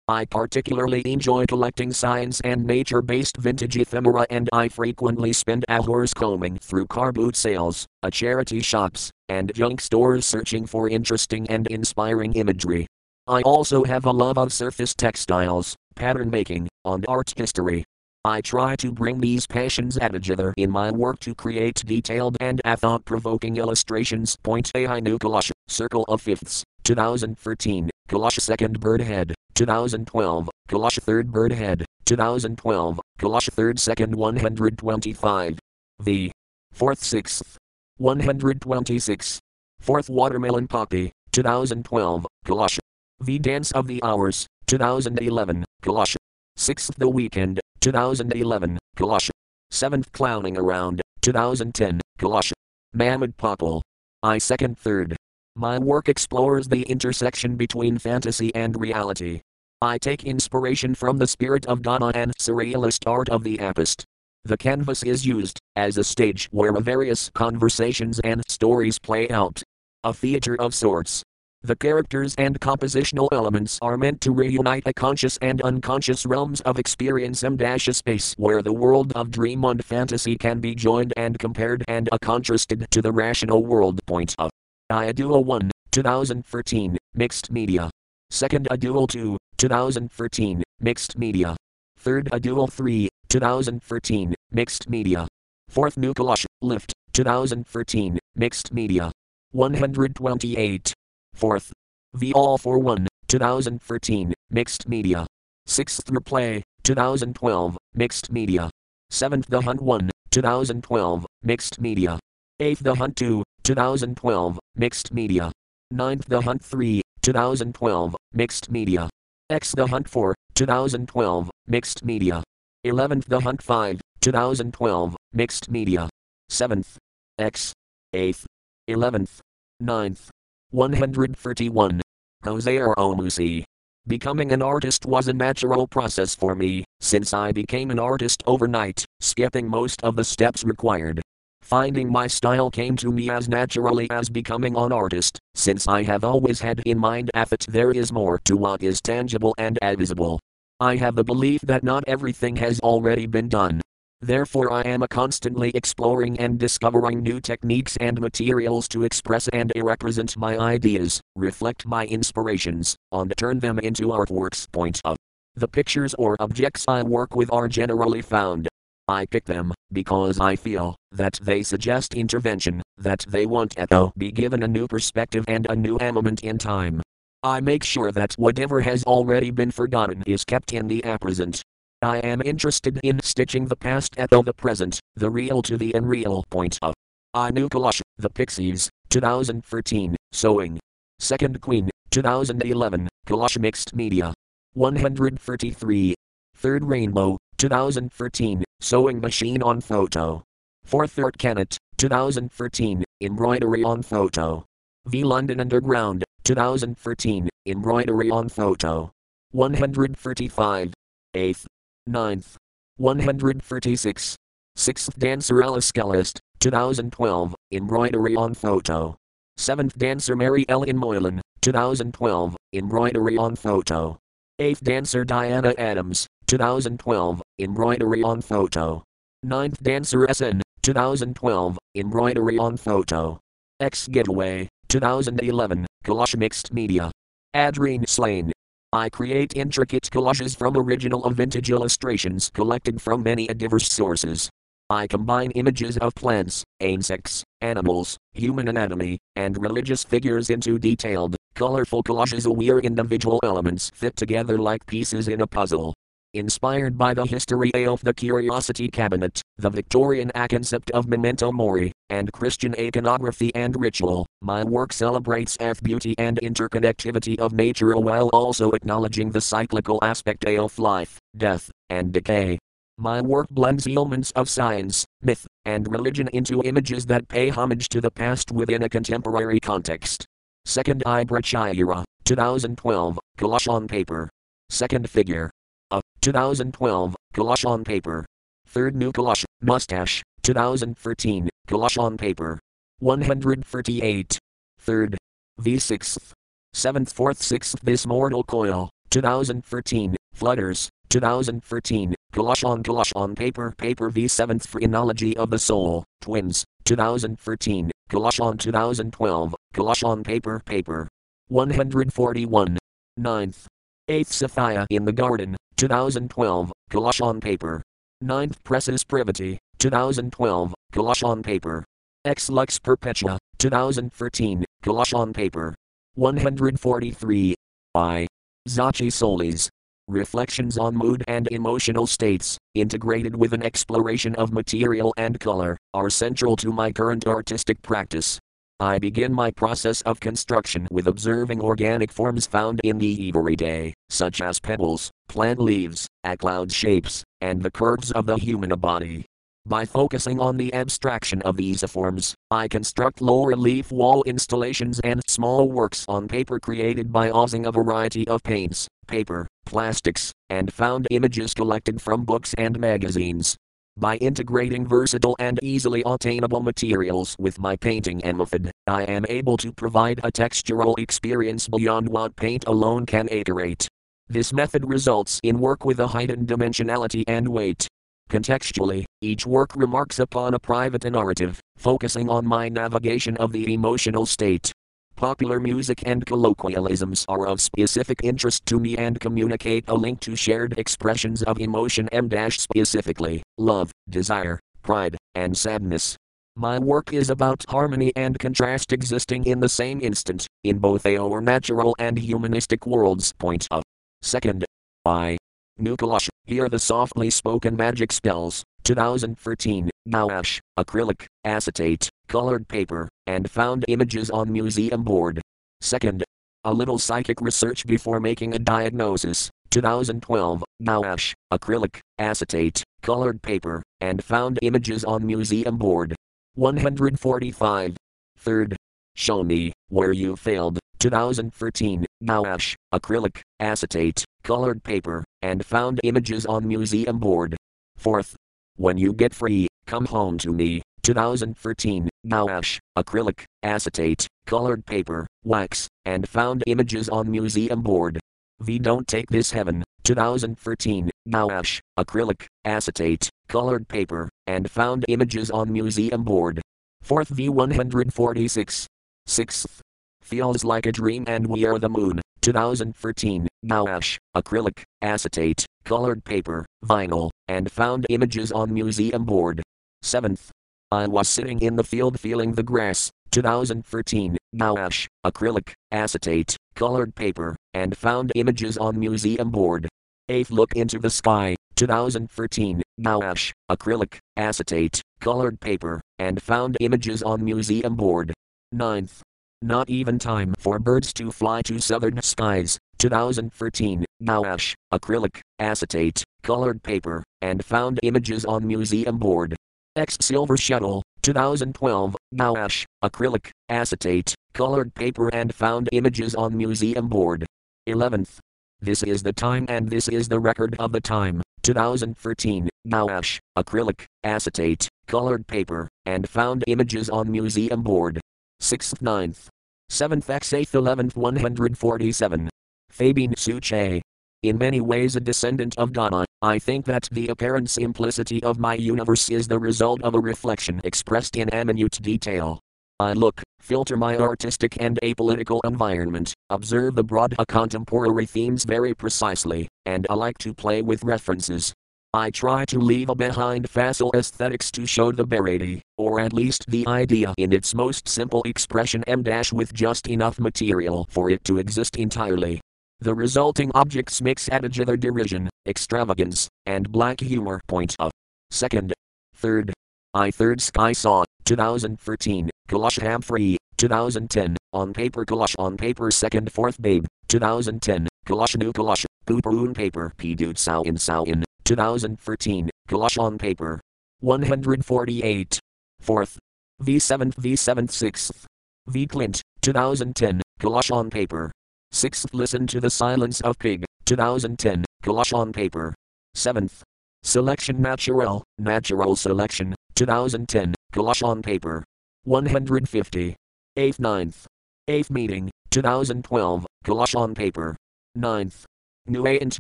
I particularly enjoy collecting science and nature based vintage ephemera, and I frequently spend hours combing through car boot sales, a charity shops, and junk stores searching for interesting and inspiring imagery. I also have a love of surface textiles, pattern making, and art history. I try to bring these passions together in my work to create detailed and thought provoking illustrations. Point A. I knew Collage, Circle of Fifths, 2013, Collage Second Bird Head, 2012, Collage Third Bird Head, 2012, Collage Third Second 125. The Fourth Sixth, 126. Fourth Watermelon Poppy, 2012, Collage. The Dance of the Hours, 2011, Collage. Sixth The Weekend, 2011, Collage. 7th Clowning Around, 2010, Collage. Mahmoud Popple. I second third. My work explores the intersection between fantasy and reality. I take inspiration from the spirit of Dada and surrealist art of the Apist. The canvas is used as a stage where various conversations and stories play out. A theater of sorts. The characters and compositional elements are meant to reunite a conscious and unconscious realms of experience and dash a space where the world of dream and fantasy can be joined and compared and contrasted to the rational world. Point of Iadual 1, 2013, Mixed Media. Second Adual 2, 2013, Mixed Media. Third Adual 3, 2013, Mixed Media. Fourth New Collage, Lift, 2013, Mixed Media. 128. Fourth. The All for One, 2013, Mixed Media. Sixth Replay, 2012, Mixed Media. Seventh The Hunt 1, 2012, Mixed Media. Eighth The Hunt 2, 2012, Mixed Media. Ninth The Hunt 3, 2012, Mixed Media. X The Hunt 4, 2012, Mixed Media. 11th The Hunt 5, 2012, Mixed Media. 7th. X. 8th. 11th. 9th. 131. Jose Romussi. Becoming an artist was a natural process for me, since I became an artist overnight, skipping most of the steps required. Finding my style came to me as naturally as becoming an artist, since I have always had in mind that there is more to what is tangible and visible. I have the belief that not everything has already been done, Therefore, I am constantly exploring and discovering new techniques and materials to express and represent my ideas, reflect my inspirations, and turn them into artworks. Point of the pictures or objects I work with are generally found. I pick them because I feel that they suggest intervention, that they want to be given a new perspective and a new element in time. I make sure that whatever has already been forgotten is kept in the present, I am interested in stitching the past at the present, the real to the unreal point of I knew Collage, The Pixies, 2013, Sewing. Second Queen, 2011, Collage Mixed Media. 133. Third Rainbow, 2013, Sewing Machine on Photo. Fourth Art Canet, 2013, Embroidery on Photo. V London Underground, 2013, Embroidery on Photo. 135. 8th. 9th. 136. 6th Dancer Alice Kellist, 2012, Embroidery on Photo. 7th Dancer Mary Ellen Moylan, 2012, Embroidery on Photo. 8th Dancer Diana Adams, 2012, Embroidery on Photo. 9th Dancer SN, 2012, Embroidery on Photo. X Getaway, 2011, Collage Mixed Media. Adrian Slane, I create intricate collages from original or vintage illustrations collected from many diverse sources. I combine images of plants, insects, animals, human anatomy, and religious figures into detailed, colorful collages where individual elements fit together like pieces in a puzzle. Inspired by the history of the Curiosity Cabinet, the Victorian A concept of memento mori, and Christian iconography and ritual, my work celebrates F beauty and interconnectivity of nature while also acknowledging the cyclical aspect of life, death, and decay. My work blends elements of science, myth, and religion into images that pay homage to the past within a contemporary context. Second Ibra Chayura, 2012, collage on paper. Second figure. A, 2012, collage on paper. Third new collage, mustache, 2013, collage on paper. 138. Third. V6th. 7th 4th 6th This Mortal Coil, 2013, Flutters, 2013, Collage on Collage on Paper Paper v 7th Phrenology of the Soul, Twins, 2013, Collage on 2012, Collage on Paper Paper. 141. 9th. 8th Sophia in the Garden, 2012, Collage on Paper. 9th Presses Privity, 2012, Collage on Paper. Ex Lux Perpetua, 2013, Collage on Paper. 143. I. Zachi Solis, reflections on mood and emotional states, integrated with an exploration of material and color, are central to my current artistic practice. I begin my process of construction with observing organic forms found in the everyday, such as pebbles, plant leaves, cloud shapes, and the curves of the human body. By focusing on the abstraction of these forms, I construct low relief wall installations and small works on paper created by using a variety of paints, paper, plastics, and found images collected from books and magazines. By integrating versatile and easily attainable materials with my painting method, I am able to provide a textural experience beyond what paint alone can iterate. This method results in work with a heightened dimensionality and weight. Contextually, each work remarks upon a private narrative, focusing on my navigation of the emotional state. Popular music and colloquialisms are of specific interest to me and communicate a link to shared expressions of emotion M specifically love, desire, pride, and sadness. My work is about harmony and contrast existing in the same instant, in both our natural and humanistic worlds. Point of. Second. I. Nukalash, hear the softly spoken magic spells. 2013, gouache, acrylic, acetate, colored paper, and found images on museum board. Second, a little psychic research before making a diagnosis. 2012, gouache, acrylic, acetate, colored paper, and found images on museum board. 145. Third, show me where you failed. 2013, gouache, acrylic, acetate, colored paper, and found images on museum board. Fourth, when you get free, come home to me. 2013, gouache, acrylic, acetate, colored paper, wax, and found images on museum board. V Don't Take This Heaven, 2013, gouache, acrylic, acetate, colored paper, and found images on museum board. 4th V 146. 6th, Feels Like a Dream and We Are the Moon, 2013, gouache, acrylic, acetate, colored paper, vinyl, and found images on museum board. 7th. I was sitting in the field feeling the grass, 2013, gouache, acrylic, acetate, colored paper, and found images on museum board. 8th. Look into the sky, 2013, gouache, acrylic, acetate, colored paper, and found images on museum board. 9th. Not even time for birds to fly to southern skies. 2013, gouache, acrylic, acetate, colored paper, and found images on museum board. X Silver Shuttle, 2012, gouache, acrylic, acetate, colored paper and found images on museum board. 11th. This is the time and this is the record of the time. 2013, gouache, acrylic, acetate, colored paper, and found images on museum board. 6th 9th. 7th x 8th 11th 147. Fabien Suchet. In many ways a descendant of Dada, I think that the apparent simplicity of my universe is the result of a reflection expressed in minute detail. I look, filter my artistic and apolitical environment, observe the broad contemporary themes very precisely, and I like to play with references. I try to leave behind facile aesthetics to show the verity, or at least the idea in its most simple expression m dash with just enough material for it to exist entirely. The resulting objects mix adagither derision, extravagance, and black humor. Point of second, third, I third sky saw 2013, Collage Free, 2010, on paper Collage on paper second fourth babe, 2010, Collage new Collage, Pooperoon paper P dude Sao in Sao in, 2013, Collage on paper. 148. Fourth. V7th V7th 6th. V Clint, 2010, Collage on paper. 6th Listen to the Silence of Pig, 2010, Collage on paper. 7th. Selection Natural, Natural Selection, 2010, Collage on paper. 150. 8th 9th. 8th meeting, 2012, Collage on paper. 9th. Nuant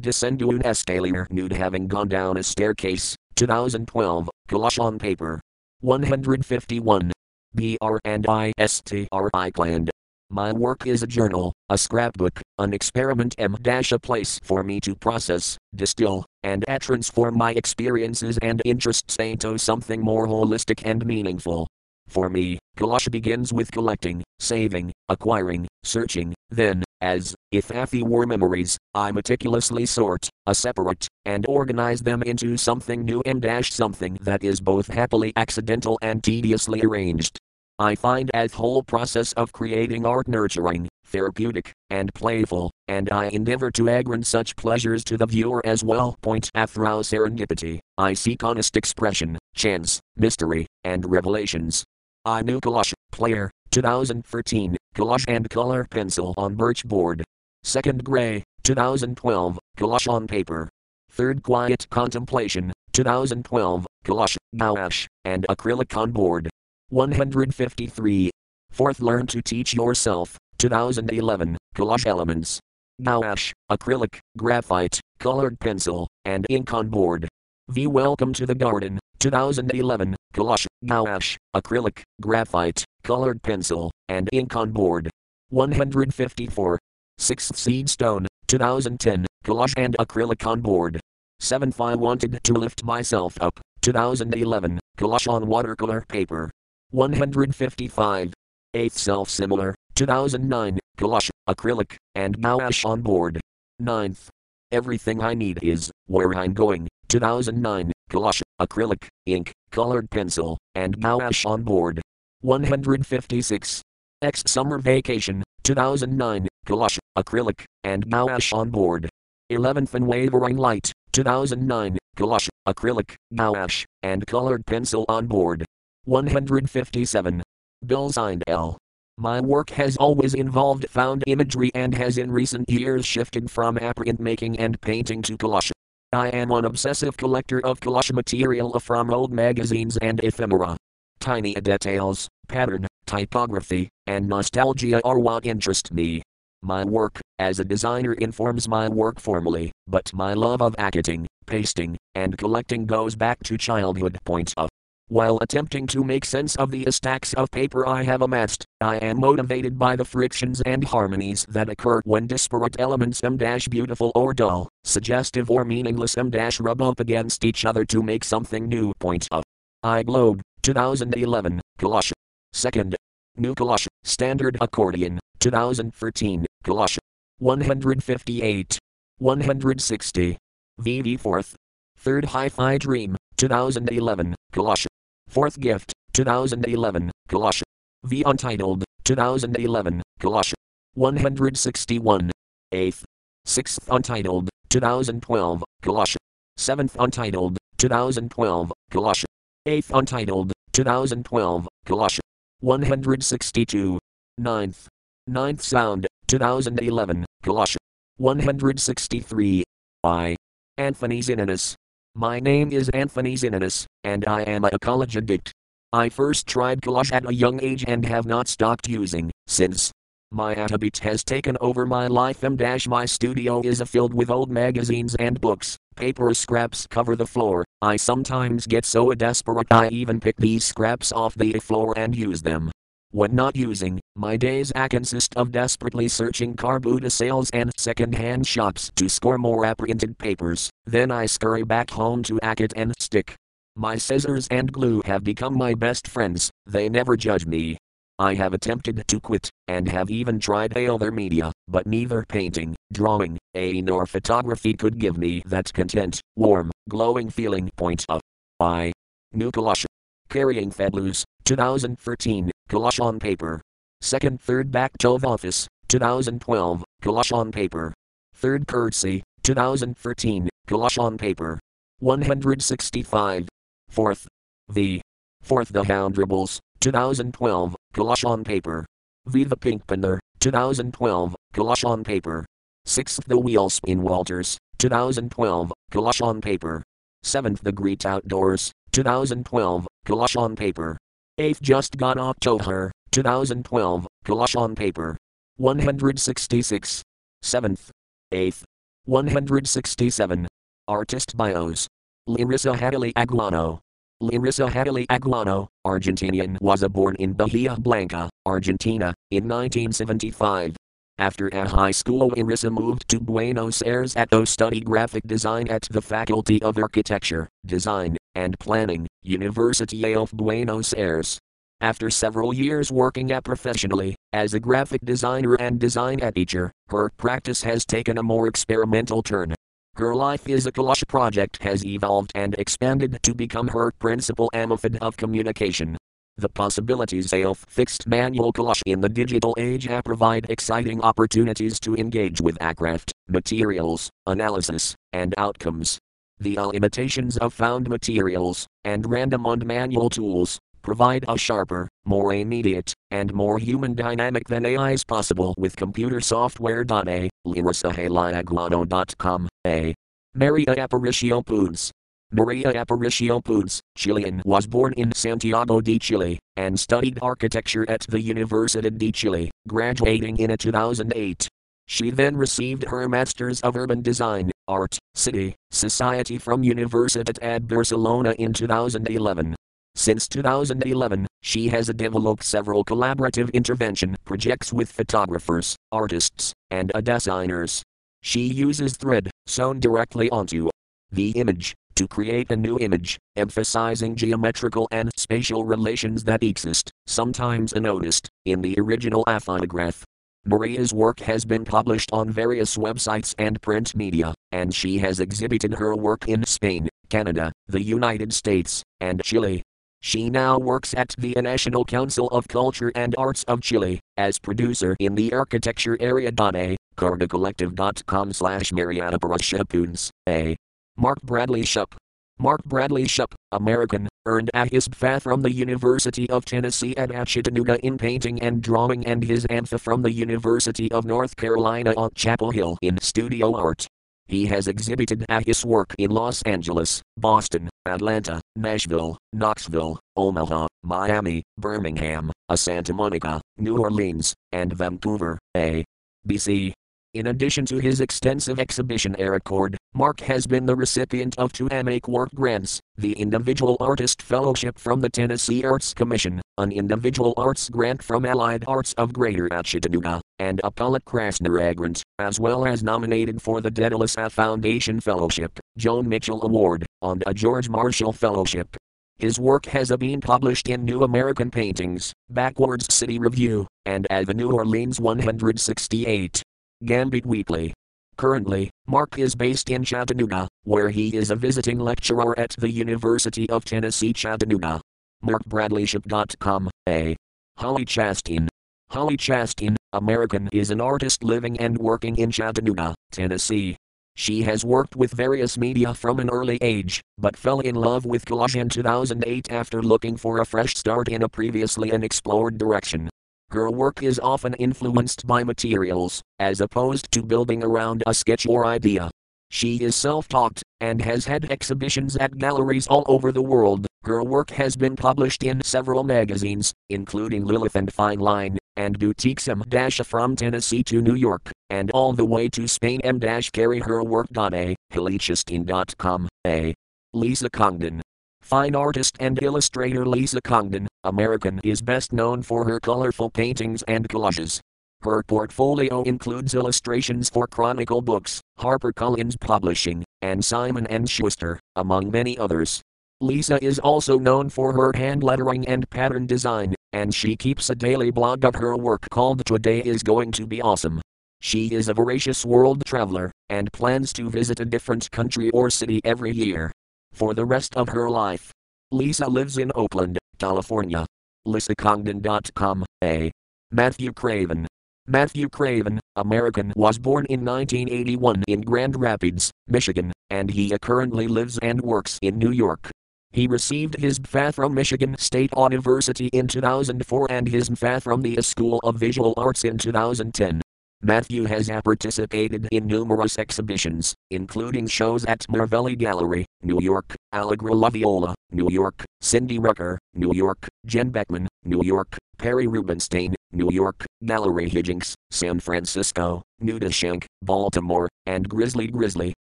descendu un escalier nude having gone down a staircase, 2012, Collage on paper. 151. BR and ISTRI gland. My work is a journal, a scrapbook, an experiment M dash a place for me to process, distill, and transform my experiences and interests into something more holistic and meaningful. For me, Collage begins with collecting, saving, acquiring, searching, then, as if Athi were memories, I meticulously sort, a separate, and organize them into something new and dash something that is both happily accidental and tediously arranged. I find as whole process of creating art nurturing, therapeutic, and playful, and I endeavor to agrant such pleasures to the viewer as well. Point Through serendipity, I seek honest expression, chance, mystery, and revelations. I knew Collage, Player, 2013, Collage and Color Pencil on birch board. 2nd Gray, 2012, Collage on paper. 3rd Quiet Contemplation, 2012, Collage, gouache, and acrylic on board. 153. 4th Learn to Teach Yourself, 2011, Collage Elements. Gouache, acrylic, graphite, colored pencil, and ink on board. V. Welcome to the Garden, 2011, Collage, Gouache, acrylic, graphite, colored pencil, and ink on board. 154. Sixth Seed Stone. 2010. Collage and acrylic on board. 7th I wanted to lift myself up. 2011. Collage on watercolor paper. 155. 8th self similar, 2009, Collage, acrylic, and gouache on board. 9th. Everything I need is, where I'm going, 2009, Collage, acrylic, ink, colored pencil, and gouache on board. 156. X summer vacation, 2009, Collage, acrylic, and gouache on board. 11th and Unwavering light, 2009, Collage, acrylic, gouache, and colored pencil on board. 157. Bill signed L. My work has always involved found imagery and has in recent years shifted from print making and painting to collage. I am an obsessive collector of collage material from old magazines and ephemera. Tiny details, pattern, typography, and nostalgia are what interest me. My work as a designer informs my work formally, but my love of acting, pasting, and collecting goes back to childhood. Point of while attempting to make sense of the stacks of paper I have amassed, I am motivated by the frictions and harmonies that occur when disparate elements m beautiful or dull, suggestive or meaningless m rub up against each other to make something new. Point of I Globe, 2011, Collage. Second. New Collage, Standard Accordion, 2013, Collage. 158. 160. VV 4th. Third Hi Fi Dream, 2011, Collage. Fourth Gift, 2011, Collage. V Untitled, 2011, Collage. 161. 8th. 6th Untitled, 2012, Collage. 7th Untitled, 2012, Collage. 8th Untitled, 2012, Collage. 162. 9th. 9th Sound, 2011, Collage. 163. I. Anthony Zinonos. My name is Anthony Zinonos, and I am a college addict. I first tried collage at a young age and have not stopped using since. My habit has taken over my life. M my studio is filled with old magazines and books. Paper scraps cover the floor. I sometimes get so desperate I even pick these scraps off the floor and use them. When not using, my days a consist of desperately searching car Buddha sales and second-hand shops to score more apprinted papers. Then I scurry back home to Ackett and stick. My scissors and glue have become my best friends, they never judge me. I have attempted to quit, and have even tried other media, but neither painting, drawing, a nor photography could give me that content, warm, glowing feeling. Point of I. New Collage. Carrying Fedloos, 2013, Collage on paper. Second third back Tove office, 2012, Collage on paper. Third curtsy, 2013, Collage on paper. 165. Fourth. The. Fourth The Hound Dribbles, 2012, Collage on paper. Viva Pinkpanner, 2012, Collage on paper. Sixth The Wheel Spin Walters, 2012, Collage on paper. Seventh The Great Outdoors, 2012, Collage on paper. 8th Just Got October, 2012, Collage on paper. 166. 7th. 8th. 167. Artist bios. Larissa Hadley Aguano. Larissa Hadley Aguano, Argentinian, was born in Bahia Blanca, Argentina, in 1975. After a high school, Larissa moved to Buenos Aires to study graphic design at the Faculty of Architecture, Design, and Planning, University of Buenos Aires. After several years working at professionally, as a graphic designer and design teacher, her practice has taken a more experimental turn. Her life is a collage project has evolved and expanded to become her principal method of communication. The possibilities of fixed manual collage in the digital age provide exciting opportunities to engage with aircraft, materials, analysis, and outcomes. The limitations of found materials, and random and manual tools, provide a sharper, more immediate, and more human dynamic than AI is possible with computer software. A. LarissaHalinaguano.com. A. Maria Aparicio Puds. Maria Aparicio Puds, Chilean, was born in Santiago de Chile and studied architecture at the Universidad de Chile, graduating in 2008. She then received her Masters of Urban Design, Art, City, Society from Universitat Barcelona in 2011. Since 2011, she has developed several collaborative intervention projects with photographers, artists, and designers. She uses thread sewn directly onto the image to create a new image, emphasizing geometrical and spatial relations that exist, sometimes unnoticed, in the original photograph. Maria's work has been published on various websites and print media, and she has exhibited her work in Spain, Canada, the United States, and Chile. She now works at the National Council of Culture and Arts of Chile as producer in the architecture area. A. CardaCollective.com slash Mariana Parashapuns. A. Mark Bradley Shupp. Mark Bradley Shupp, American, earned a HSBFA from the University of Tennessee at Chattanooga in painting and drawing and his AMFA from the University of North Carolina on Chapel Hill in studio art. He has exhibited at his work in Los Angeles, Boston, Atlanta, Nashville, Knoxville, Omaha, Miami, Birmingham, uh, Santa Monica, New Orleans, and Vancouver, A. BC. In addition to his extensive exhibition record, Mark has been the recipient of two Make Work grants, the Individual Artist Fellowship from the Tennessee Arts Commission, an Individual Arts Grant from Allied Arts of Greater Chattanooga, and a Pollock Krasner grant, as well as nominated for the Daedalus Foundation Fellowship, Joan Mitchell Award, and a George Marshall Fellowship. His work has been published in New American Paintings, Backwards City Review, and Avenue Orleans 168. Gambit Weekly. Currently, Mark is based in Chattanooga, where he is a visiting lecturer at the University of Tennessee Chattanooga. MarkBradleyShip.com, A. Holly Chastain. Holly Chastain, American, is an artist living and working in Chattanooga, Tennessee. She has worked with various media from an early age, but fell in love with collage in 2008 after looking for a fresh start in a previously unexplored direction. Her work is often influenced by materials, as opposed to building around a sketch or idea. She is self taught, and has had exhibitions at galleries all over the world. Her work has been published in several magazines, including Lilith and Fine Line, and Boutiques M from Tennessee to New York, and all the way to Spain M carry her work. A. HollyChastain.com. A. Lisa Congdon. Fine artist and illustrator Lisa Congdon, American, is best known for her colorful paintings and collages. Her portfolio includes illustrations for Chronicle Books, HarperCollins Publishing, and Simon & Schuster, among many others. Lisa is also known for her hand lettering and pattern design, and she keeps a daily blog of her work called Today is Going to Be Awesome. She is a voracious world traveler and plans to visit a different country or city every year. For the rest of her life, Lisa lives in Oakland, California. LisaCongdon.com. A. Matthew Craven. Matthew Craven, American, was born in 1981 in Grand Rapids, Michigan, and he currently lives and works in New York. He received his BFA from Michigan State University in 2004 and his MFA from the School of Visual Arts in 2010. Matthew has participated in numerous exhibitions, including shows at Marvelli Gallery, New York, Allegra La Viola, New York, Cindy Rucker, New York, Jen Bekman, New York, Perry Rubenstein, New York, Gallery Higgins, San Francisco, Nudashank, Baltimore, and Grizzly Grizzly,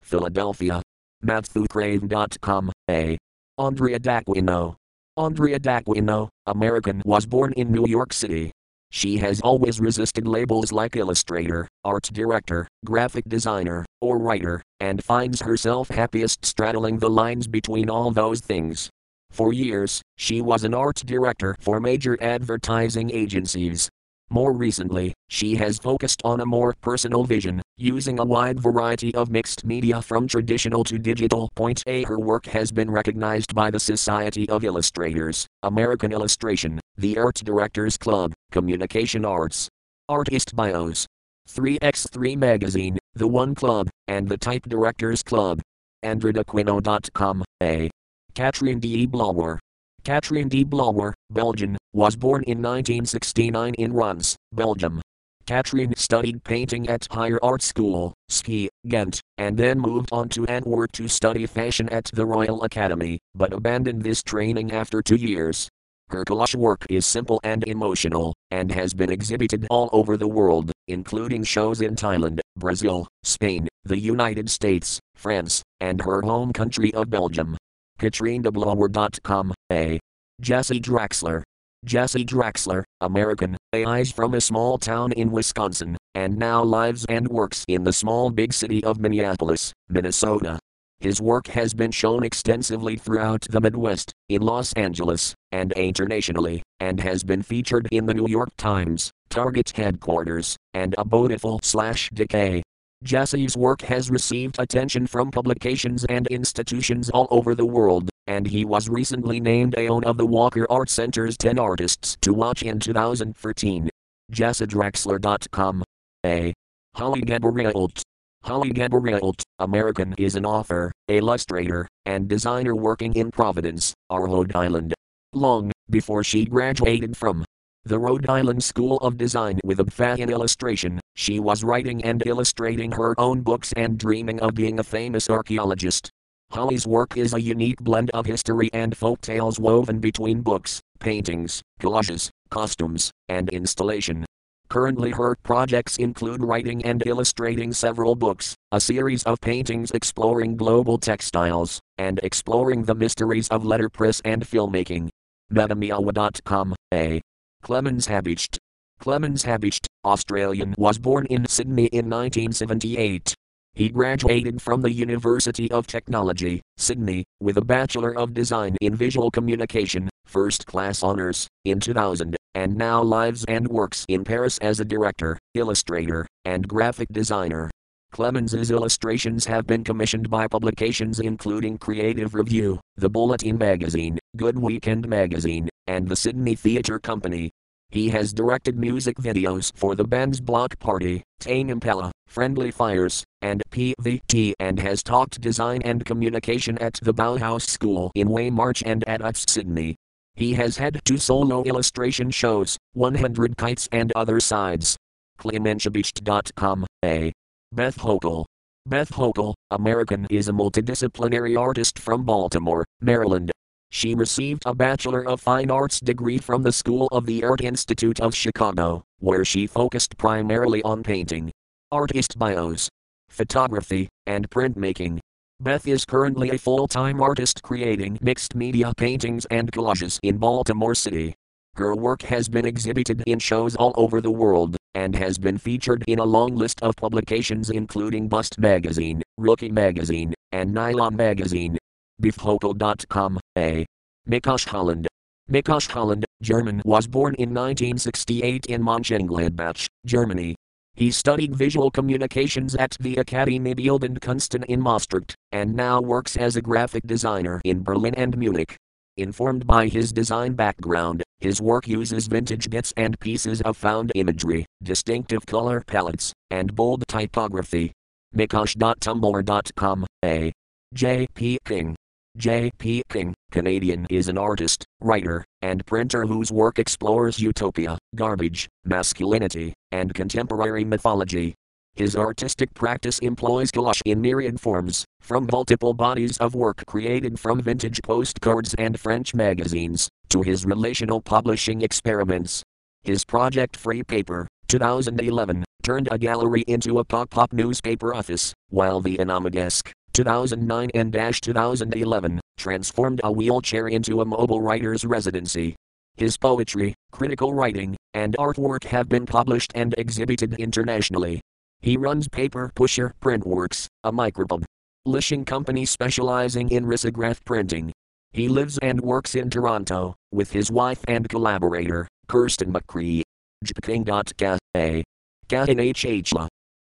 Philadelphia. MatthewCrave.com, A. Andrea D'Aquino. Andrea D'Aquino, American, was born in New York City. She has always resisted labels like illustrator, art director, graphic designer, or writer, and finds herself happiest straddling the lines between all those things. For years, she was an art director for major advertising agencies, more recently, she has focused on a more personal vision, using a wide variety of mixed media from traditional to digital. Point A Her work has been recognized by the Society of Illustrators, American Illustration, the Art Directors Club, Communication Arts, Artist Bios, 3x3 Magazine, The One Club, and the Type Directors Club. AndredaQuino.com, A. Katrien De Blauwer. Katrien De Blauwer, Belgian, was born in 1969 in Reims, Belgium. Catherine studied painting at Higher Art School, Ski, Ghent, and then moved on to Antwerp to study fashion at the Royal Academy, but abandoned this training after two years. Her collage work is simple and emotional, and has been exhibited all over the world, including shows in Thailand, Brazil, Spain, the United States, France, and her home country of Belgium. KatrienDeBlauwer.com, A. Jesse Draxler. Jesse Draxler, American, AIs from a small town in Wisconsin, and now lives and works in the small big city of Minneapolis, Minnesota. His work has been shown extensively throughout the Midwest, in Los Angeles, and internationally, and has been featured in the New York Times, Target headquarters, and a Beautiful slash Decay. Jesse's work has received attention from publications and institutions all over the world, and he was recently named AON of the Walker Art Center's 10 Artists to Watch in 2013. JesseDraxler.com. A. Holly Gabrielt. Holly Gabrielt, American, is an author, illustrator, and designer working in Providence, Rhode Island. Long before she graduated from the Rhode Island School of Design with a BFA in illustration, she was writing and illustrating her own books and dreaming of being a famous archaeologist. Holly's work is a unique blend of history and folk tales woven between books, paintings, collages, costumes, and installation. Currently, her projects include writing and illustrating several books, a series of paintings exploring global textiles, and exploring the mysteries of letterpress and filmmaking. Metamiawa.com, A. Clemens Habicht. Clemens Habicht, Australian, was born in Sydney in 1978. He graduated from the University of Technology, Sydney, with a Bachelor of Design in Visual Communication, First Class Honours, in 2000, and now lives and works in Paris as a director, illustrator, and graphic designer. Clemens's illustrations have been commissioned by publications including Creative Review, The Bulletin Magazine, Good Weekend Magazine, and the Sydney Theatre Company. He has directed music videos for the band's Bloc Party, Tame Impala, Friendly Fires, and PVT and has taught design and communication at the Bauhaus School in Weimar and at UTS Sydney. He has had two solo illustration shows, 100 Kites and Other Sides. ClemensHabicht.com, A. Beth Hoeckel. Beth Hoeckel, American, is a multidisciplinary artist from Baltimore, Maryland. She received a Bachelor of Fine Arts degree from the School of the Art Institute of Chicago, where she focused primarily on painting, artist bios, photography, and printmaking. Beth is currently a full time artist creating mixed media paintings and collages in Baltimore City. Her work has been exhibited in shows all over the world and has been featured in a long list of publications including Bust Magazine, Rookie Magazine, and Nylon Magazine. Bifhokel.com, A. Mikosh Holland. Mikosh Holland, German, was born in 1968 in Mönchengladbach, Germany. He studied visual communications at the Akademie Bildende Kunsten in Maastricht, and now works as a graphic designer in Berlin and Munich. Informed by his design background, his work uses vintage bits and pieces of found imagery, distinctive color palettes, and bold typography. Mikosh.tumblr.com, A. J. P. King. J. P. King, Canadian, is an artist, writer, and printer whose work explores utopia, garbage, masculinity, and contemporary mythology. His artistic practice employs collage in myriad forms, from multiple bodies of work created from vintage postcards and French magazines, to his relational publishing experiments. His project Free Paper, 2011, turned a gallery into a pop up newspaper office, while the Desk, 2009 and 2011, transformed a wheelchair into a mobile writer's residency. His poetry, critical writing, and artwork have been published and exhibited internationally. He runs Paper Pusher Printworks, a micropublishing company specializing in risograph printing. He lives and works in Toronto, with his wife and collaborator, Kirsten McCree. Jpking.ca.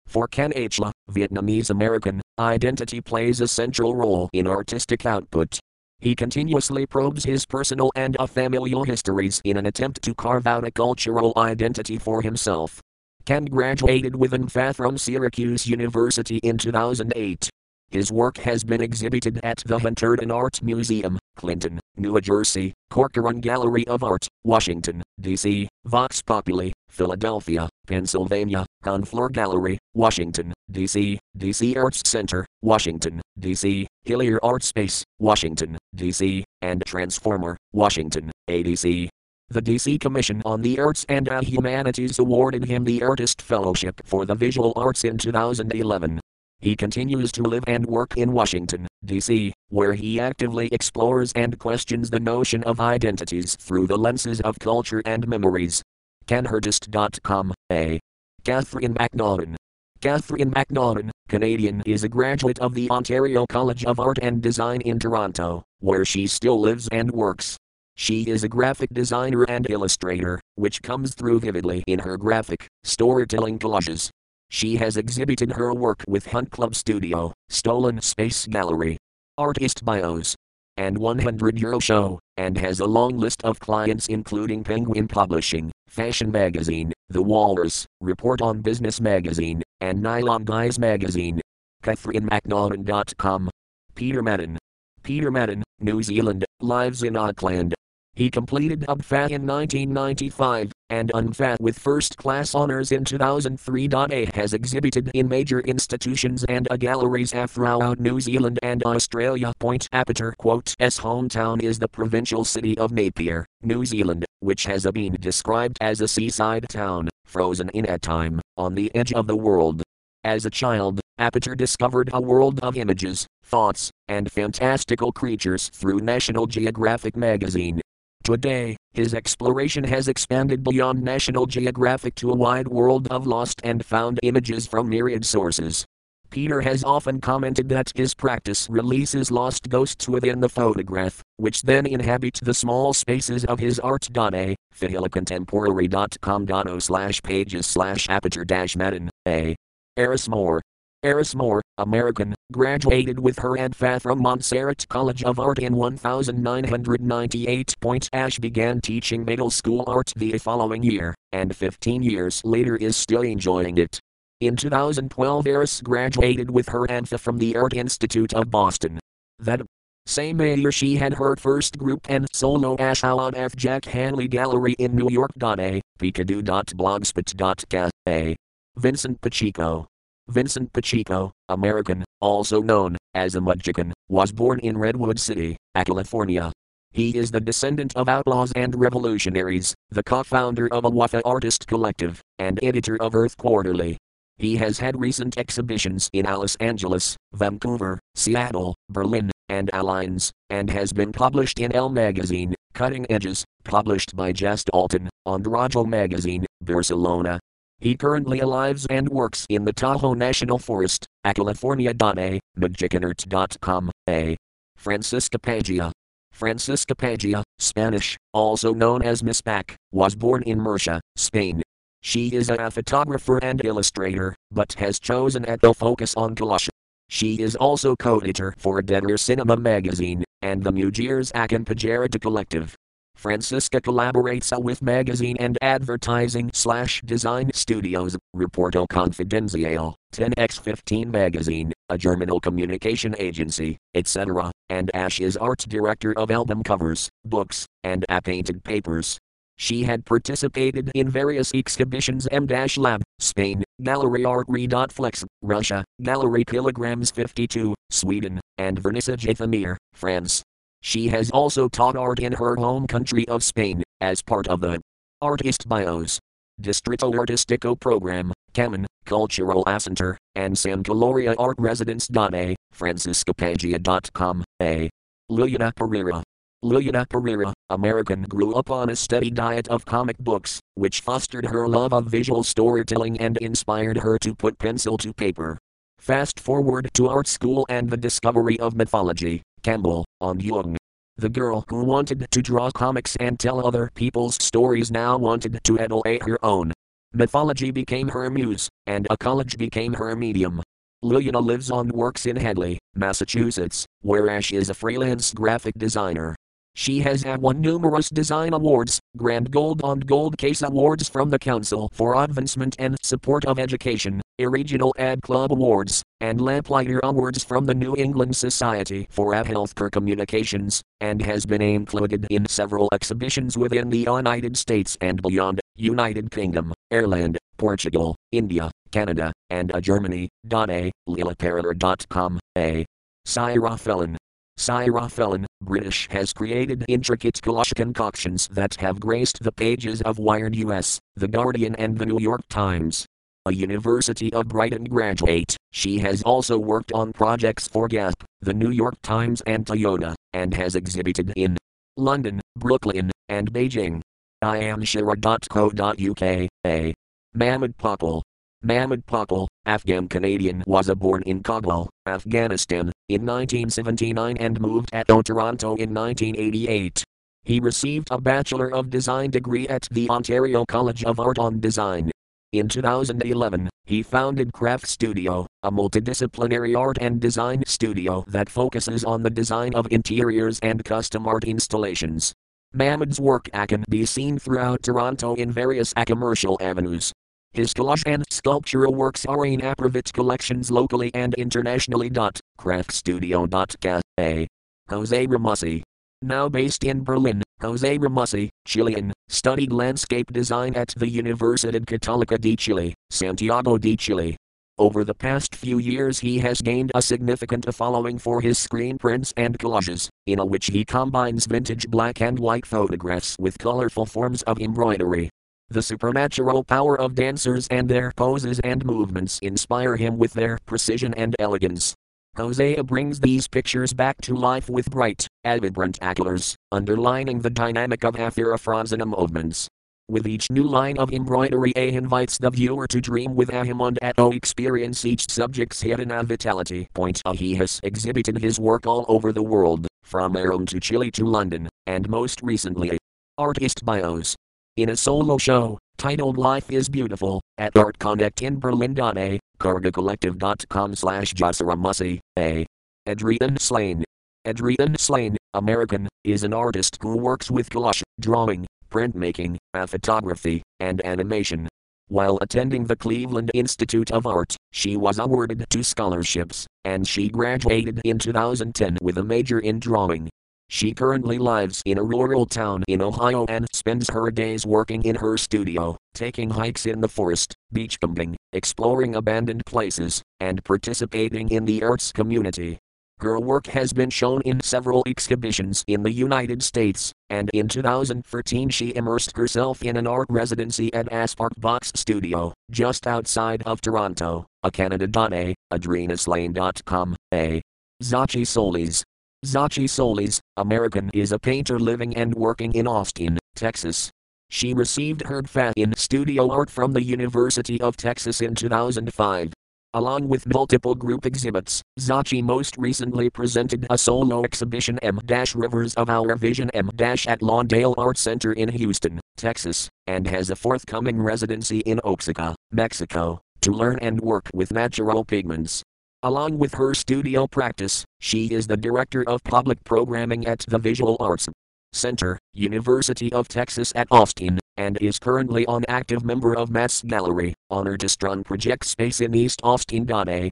For Ken Kan Vietnamese American, identity plays a central role in artistic output. He continuously probes his personal and familial histories in an attempt to carve out a cultural identity for himself. Ken graduated with an MFA from Syracuse University in 2008. His work has been exhibited at the Hunterdon Art Museum, Clinton, New Jersey, Corcoran Gallery of Art, Washington, D.C., Vox Populi, Philadelphia, Pennsylvania, Conflor Gallery, Washington, D.C., D.C. Arts Center, Washington, D.C., Hillyer Art Space, Washington, D.C., and Transformer, Washington, ADC. The DC Commission on the Arts and Humanities awarded him the Artist Fellowship for the Visual Arts in 2011. He continues to live and work in Washington, D.C., where he actively explores and questions the notion of identities through the lenses of culture and memories. Canhartist.com, A. Catherine McNaughton. Catherine McNaughton, Canadian, is a graduate of the Ontario College of Art and Design in Toronto, where she still lives and works. She is a graphic designer and illustrator, which comes through vividly in her graphic, storytelling collages. She has exhibited her work with Hunt Club Studio, Stolen Space Gallery, Artist Bios, and 100 Euro Show, and has a long list of clients including Penguin Publishing, Fashion Magazine, The Walrus, Report on Business Magazine, and Nylon Guys Magazine. CatherineMcNaughton.com. Peter Madden. Peter Madden, New Zealand, lives in Auckland, he completed UBFA in 1995, and UNFA with first class honors in 2003. A has exhibited in major institutions and galleries throughout New Zealand and Australia. Point Aperture quote S hometown is the provincial city of Napier, New Zealand, which has been described as a seaside town, frozen in a time, on the edge of the world. As a child, Aperture discovered a world of images, thoughts, and fantastical creatures through National Geographic magazine. Today, his exploration has expanded beyond National Geographic to a wide world of lost and found images from myriad sources. Peter has often commented that his practice releases lost ghosts within the photograph, which then inhabit the small spaces of his art. A. Fihilicontemporary.com.o slash pages slash aperture dash Madden, A. Eris Moore. Eris Moore, American, graduated with her MFA from Montserrat College of Art in 1998. Ash began teaching middle school art the following year, and 15 years later is still enjoying it. In 2012, Eris graduated with her MFA from the Art Institute of Boston. That same year, she had her first group and solo Ash on F. Jack Hanley Gallery in New York. A. Picadoo.blogspot.ca. Vincent Pacheco. Vincent Pacheco, American, also known as a Mudchican, was born in Redwood City, California. He is the descendant of outlaws and revolutionaries, the co founder of a Awafa Artist Collective, and editor of Earth Quarterly. He has had recent exhibitions in Los Angeles, Vancouver, Seattle, Berlin, and Alliance, and has been published in Elle magazine, Cutting Edges, published by Gestalten, Andrajo magazine, Barcelona. He currently lives and works in the Tahoe National Forest, a California. A. McGickenert.com. A. Francisca Paglia. Francisca Paglia, Spanish, also known as Miss Pac, was born in Murcia, Spain. She is a photographer and illustrator, but has chosen to focus on collage. She is also co-editor for Deader Cinema magazine and the Mujeres Acan Pajarita Collective. Francisca collaborates with magazine and advertising slash design studios, Reporto Confidencial, 10x15 magazine, a German communication agency, etc., and Ash is art director of album covers, books, and painted papers. She had participated in various exhibitions M Lab, Spain, Gallery Art Flex, Russia, Gallery Kilograms 52, Sweden, and Vernissage Ephemer, France. She has also taught art in her home country of Spain, as part of the Artist Bios, Distrito Artistico program, Camin, Cultural Center, and San Caloria Art Residence. A. Franciscapaglia.com. A. Liliana Pereira. Liliana Pereira, American, grew up on a steady diet of comic books, which fostered her love of visual storytelling and inspired her to put pencil to paper. Fast forward to art school and the discovery of mythology, Campbell, on Jung. The girl who wanted to draw comics and tell other people's stories now wanted to edulate her own. Mythology became her muse, and a collage became her medium. Liliana lives and works in Hadley, Massachusetts, where Ash is a freelance graphic designer. She has won numerous design awards, Grand Gold and Gold Case Awards from the Council for Advancement and Support of Education, Regional Ad Club Awards, and Lamplighter Awards from the New England Society for Ad Healthcare Communications, and has been included in several exhibitions within the United States and beyond, United Kingdom, Ireland, Portugal, India, Canada, and Germany. A. Lilaparlor.com. A. Ciara Phelan. Ciara Phelan, British has created intricate collage concoctions that have graced the pages of Wired US, The Guardian and The New York Times. A University of Brighton graduate, she has also worked on projects for Gap, The New York Times and Toyota, and has exhibited in London, Brooklyn, and Beijing. I am Shira.co.uk. A. Mahmoud Popple, Mahmoud Popple, Afghan Canadian, was born in Kabul, Afghanistan, in 1979 and moved to Toronto in 1988. He received a Bachelor of Design degree at the Ontario College of Art and Design. In 2011, he founded Craft Studio, a multidisciplinary art and design studio that focuses on the design of interiors and custom art installations. Mahmoud's work can be seen throughout Toronto in various commercial avenues, his collage and sculptural works are in private collections locally and internationally. Craftstudio.ca. Jose Romussi. Now based in Berlin, Jose Romussi, Chilean, studied landscape design at the Universidad Católica de Chile, Santiago de Chile. Over the past few years, he has gained a significant following for his screen prints and collages, in which he combines vintage black and white photographs with colorful forms of embroidery. The supernatural power of dancers and their poses and movements inspire him with their precision and elegance. Hosea brings these pictures back to life with bright, vibrant colors, underlining the dynamic of Afro-Fronzina movements. With each new line of embroidery, A invites the viewer to dream with him and to experience each subject's hidden vitality. Point a he has exhibited his work all over the world, from Rome to Chile to London, and most recently, Artist Bios, in a solo show, titled Life is Beautiful, at Art Connect in Berlin. A. Cargacollective.com slash Jasaramusi, A. Adrian Slane. Adrian Slane, American, is an artist who works with collage, drawing, printmaking, uh, photography, and animation. While attending the Cleveland Institute of Art, she was awarded two scholarships, and she graduated in 2010 with a major in drawing. She currently lives in a rural town in Ohio and spends her days working in her studio, taking hikes in the forest, beachcombing, exploring abandoned places, and participating in the arts community. Her work has been shown in several exhibitions in the United States, and in 2013 she immersed herself in an art residency at Aspark Box Studio, just outside of Toronto, a Canada.a, adrenaslane.com, a. Zachi Solis. Zachi Solis, American is a painter living and working in Austin, Texas. She received her FA in studio art from the University of Texas in 2005. Along with multiple group exhibits, Zachi most recently presented a solo exhibition M Rivers of Our Vision M at Lawndale Art Center in Houston, Texas, and has a forthcoming residency in Oaxaca, Mexico, to learn and work with natural pigments. Along with her studio practice, she is the director of public programming at the Visual Arts Center, University of Texas at Austin, and is currently an active member of Mass Gallery, Honor-Distron Project Space in East Austin. A.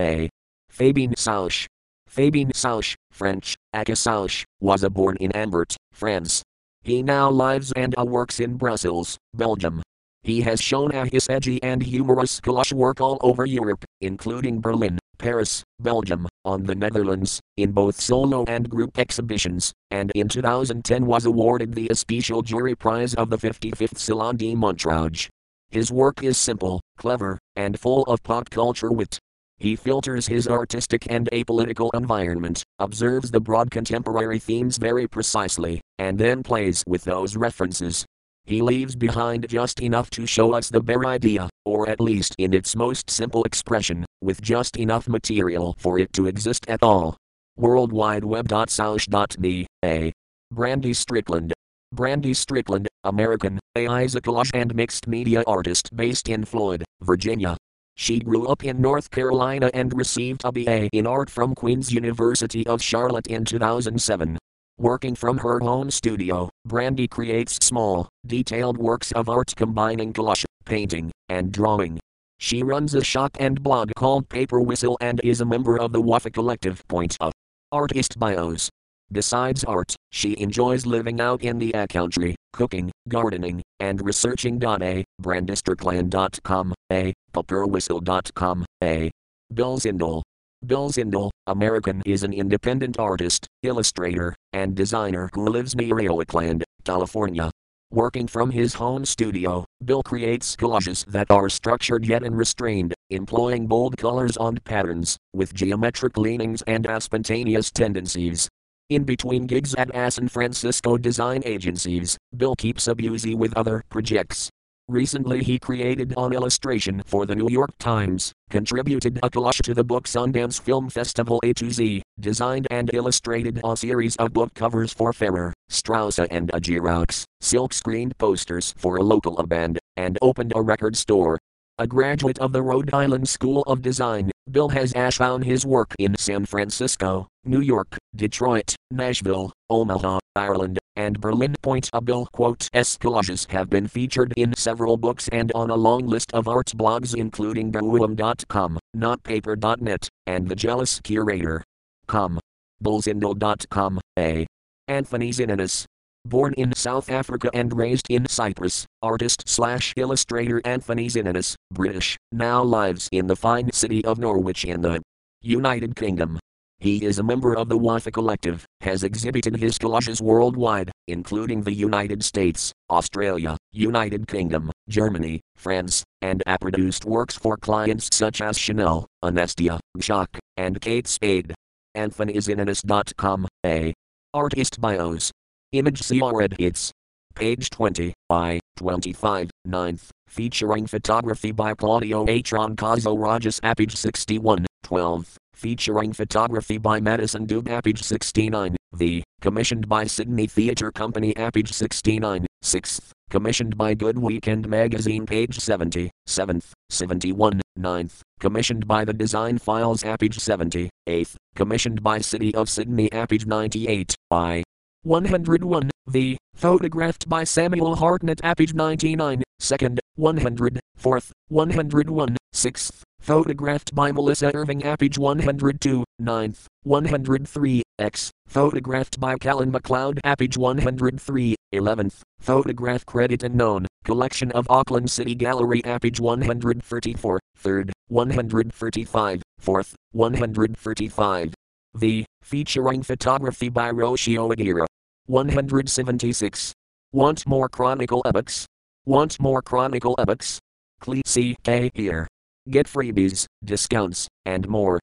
A. Fabien Sauch. Fabien Sauch, French, Akasauch, was born in Ambert, France. He now lives and uh, works in Brussels, Belgium. He has shown a his edgy and humorous collage work all over Europe, including Berlin, Paris, Belgium, on the Netherlands, in both solo and group exhibitions, and in 2010 was awarded the Especial Jury Prize of the 55th Salon de Montreuil. His work is simple, clever, and full of pop culture wit. He filters his artistic and apolitical environment, observes the broad contemporary themes very precisely, and then plays with those references, he leaves behind just enough to show us the bare idea, or at least in its most simple expression, with just enough material for it to exist at all. Worldwideweb.soush.me, A. Brandy Strickland. Brandy Strickland, American, a collage and mixed media artist based in Floyd, Virginia. She grew up in North Carolina and received a BA in art from Queen's University of Charlotte in 2007. Working from her home studio, Brandy creates small, detailed works of art combining collage, painting, and drawing. She runs a shop and blog called Paper Whistle and is a member of the Wafa Collective. Point of Artist Bios. Besides art, she enjoys living out in the country, cooking, gardening, and researching. A. Brandisterclan.com, A. Paperwhistle.com, A. Bill Zindel. Bill Zindel, American, is an independent artist, illustrator, and designer who lives near Oakland, California. Working from his home studio, Bill creates collages that are structured yet unrestrained, employing bold colors and patterns, with geometric leanings and spontaneous tendencies. In between gigs at San Francisco design agencies, Bill keeps busy with other projects, Recently, he created an illustration for the New York Times, contributed a collage to the book Sundance Film Festival A to Z, designed and illustrated a series of book covers for Farrar, Straus and a Xerox, silk-screened posters for a local band, and opened a record store. A graduate of the Rhode Island School of Design, Bill has shown his work in San Francisco, New York, Detroit, Nashville, Omaha, Ireland, and Berlin. A Bill quote S collages have been featured in several books and on a long list of arts blogs including Gawum.com, NotPaper.net, and The Jealous Curator. Com. Bullzindel.com, A. Anthony Zinonos. Born in South Africa and raised in Cyprus, artist slash illustrator Anthony Zinonos, British, now lives in the fine city of Norwich in the United Kingdom. He is a member of the Wafa Collective, has exhibited his collages worldwide, including the United States, Australia, United Kingdom, Germany, France, and a produced works for clients such as Chanel, Anestia, Jacques, and Kate Spade. AnthonyZinonos.com, A. Artist Bios. Image CR Hits. Page 20, by 25, 9th, featuring photography by Claudio H. Roncazo Rajas Apage 61, 12 featuring photography by Madison Dube Apage 69, the, commissioned by Sydney Theatre Company Apage 69, 6th, commissioned by Good Weekend Magazine page 70, 7th, 71, 9th, commissioned by the Design Files Apage 70, 8th, commissioned by City of Sydney Apage 98, by 101, the, photographed by Samuel Hartnett Apage 99, 2nd, 100, 4th, 101, 6th, Photographed by Melissa Irving Apage 102, 9th, 103, X. Photographed by Callan MacLeod Apage 103, 11th. Photograph credit unknown. Collection of Auckland City Gallery Apage 134, 3rd. 135, 4th, 135. The, featuring photography by Roshio Agira. 176. Want more Chronicle epics? Want more Chronicle epics? Please see K here. Get freebies, discounts, and more.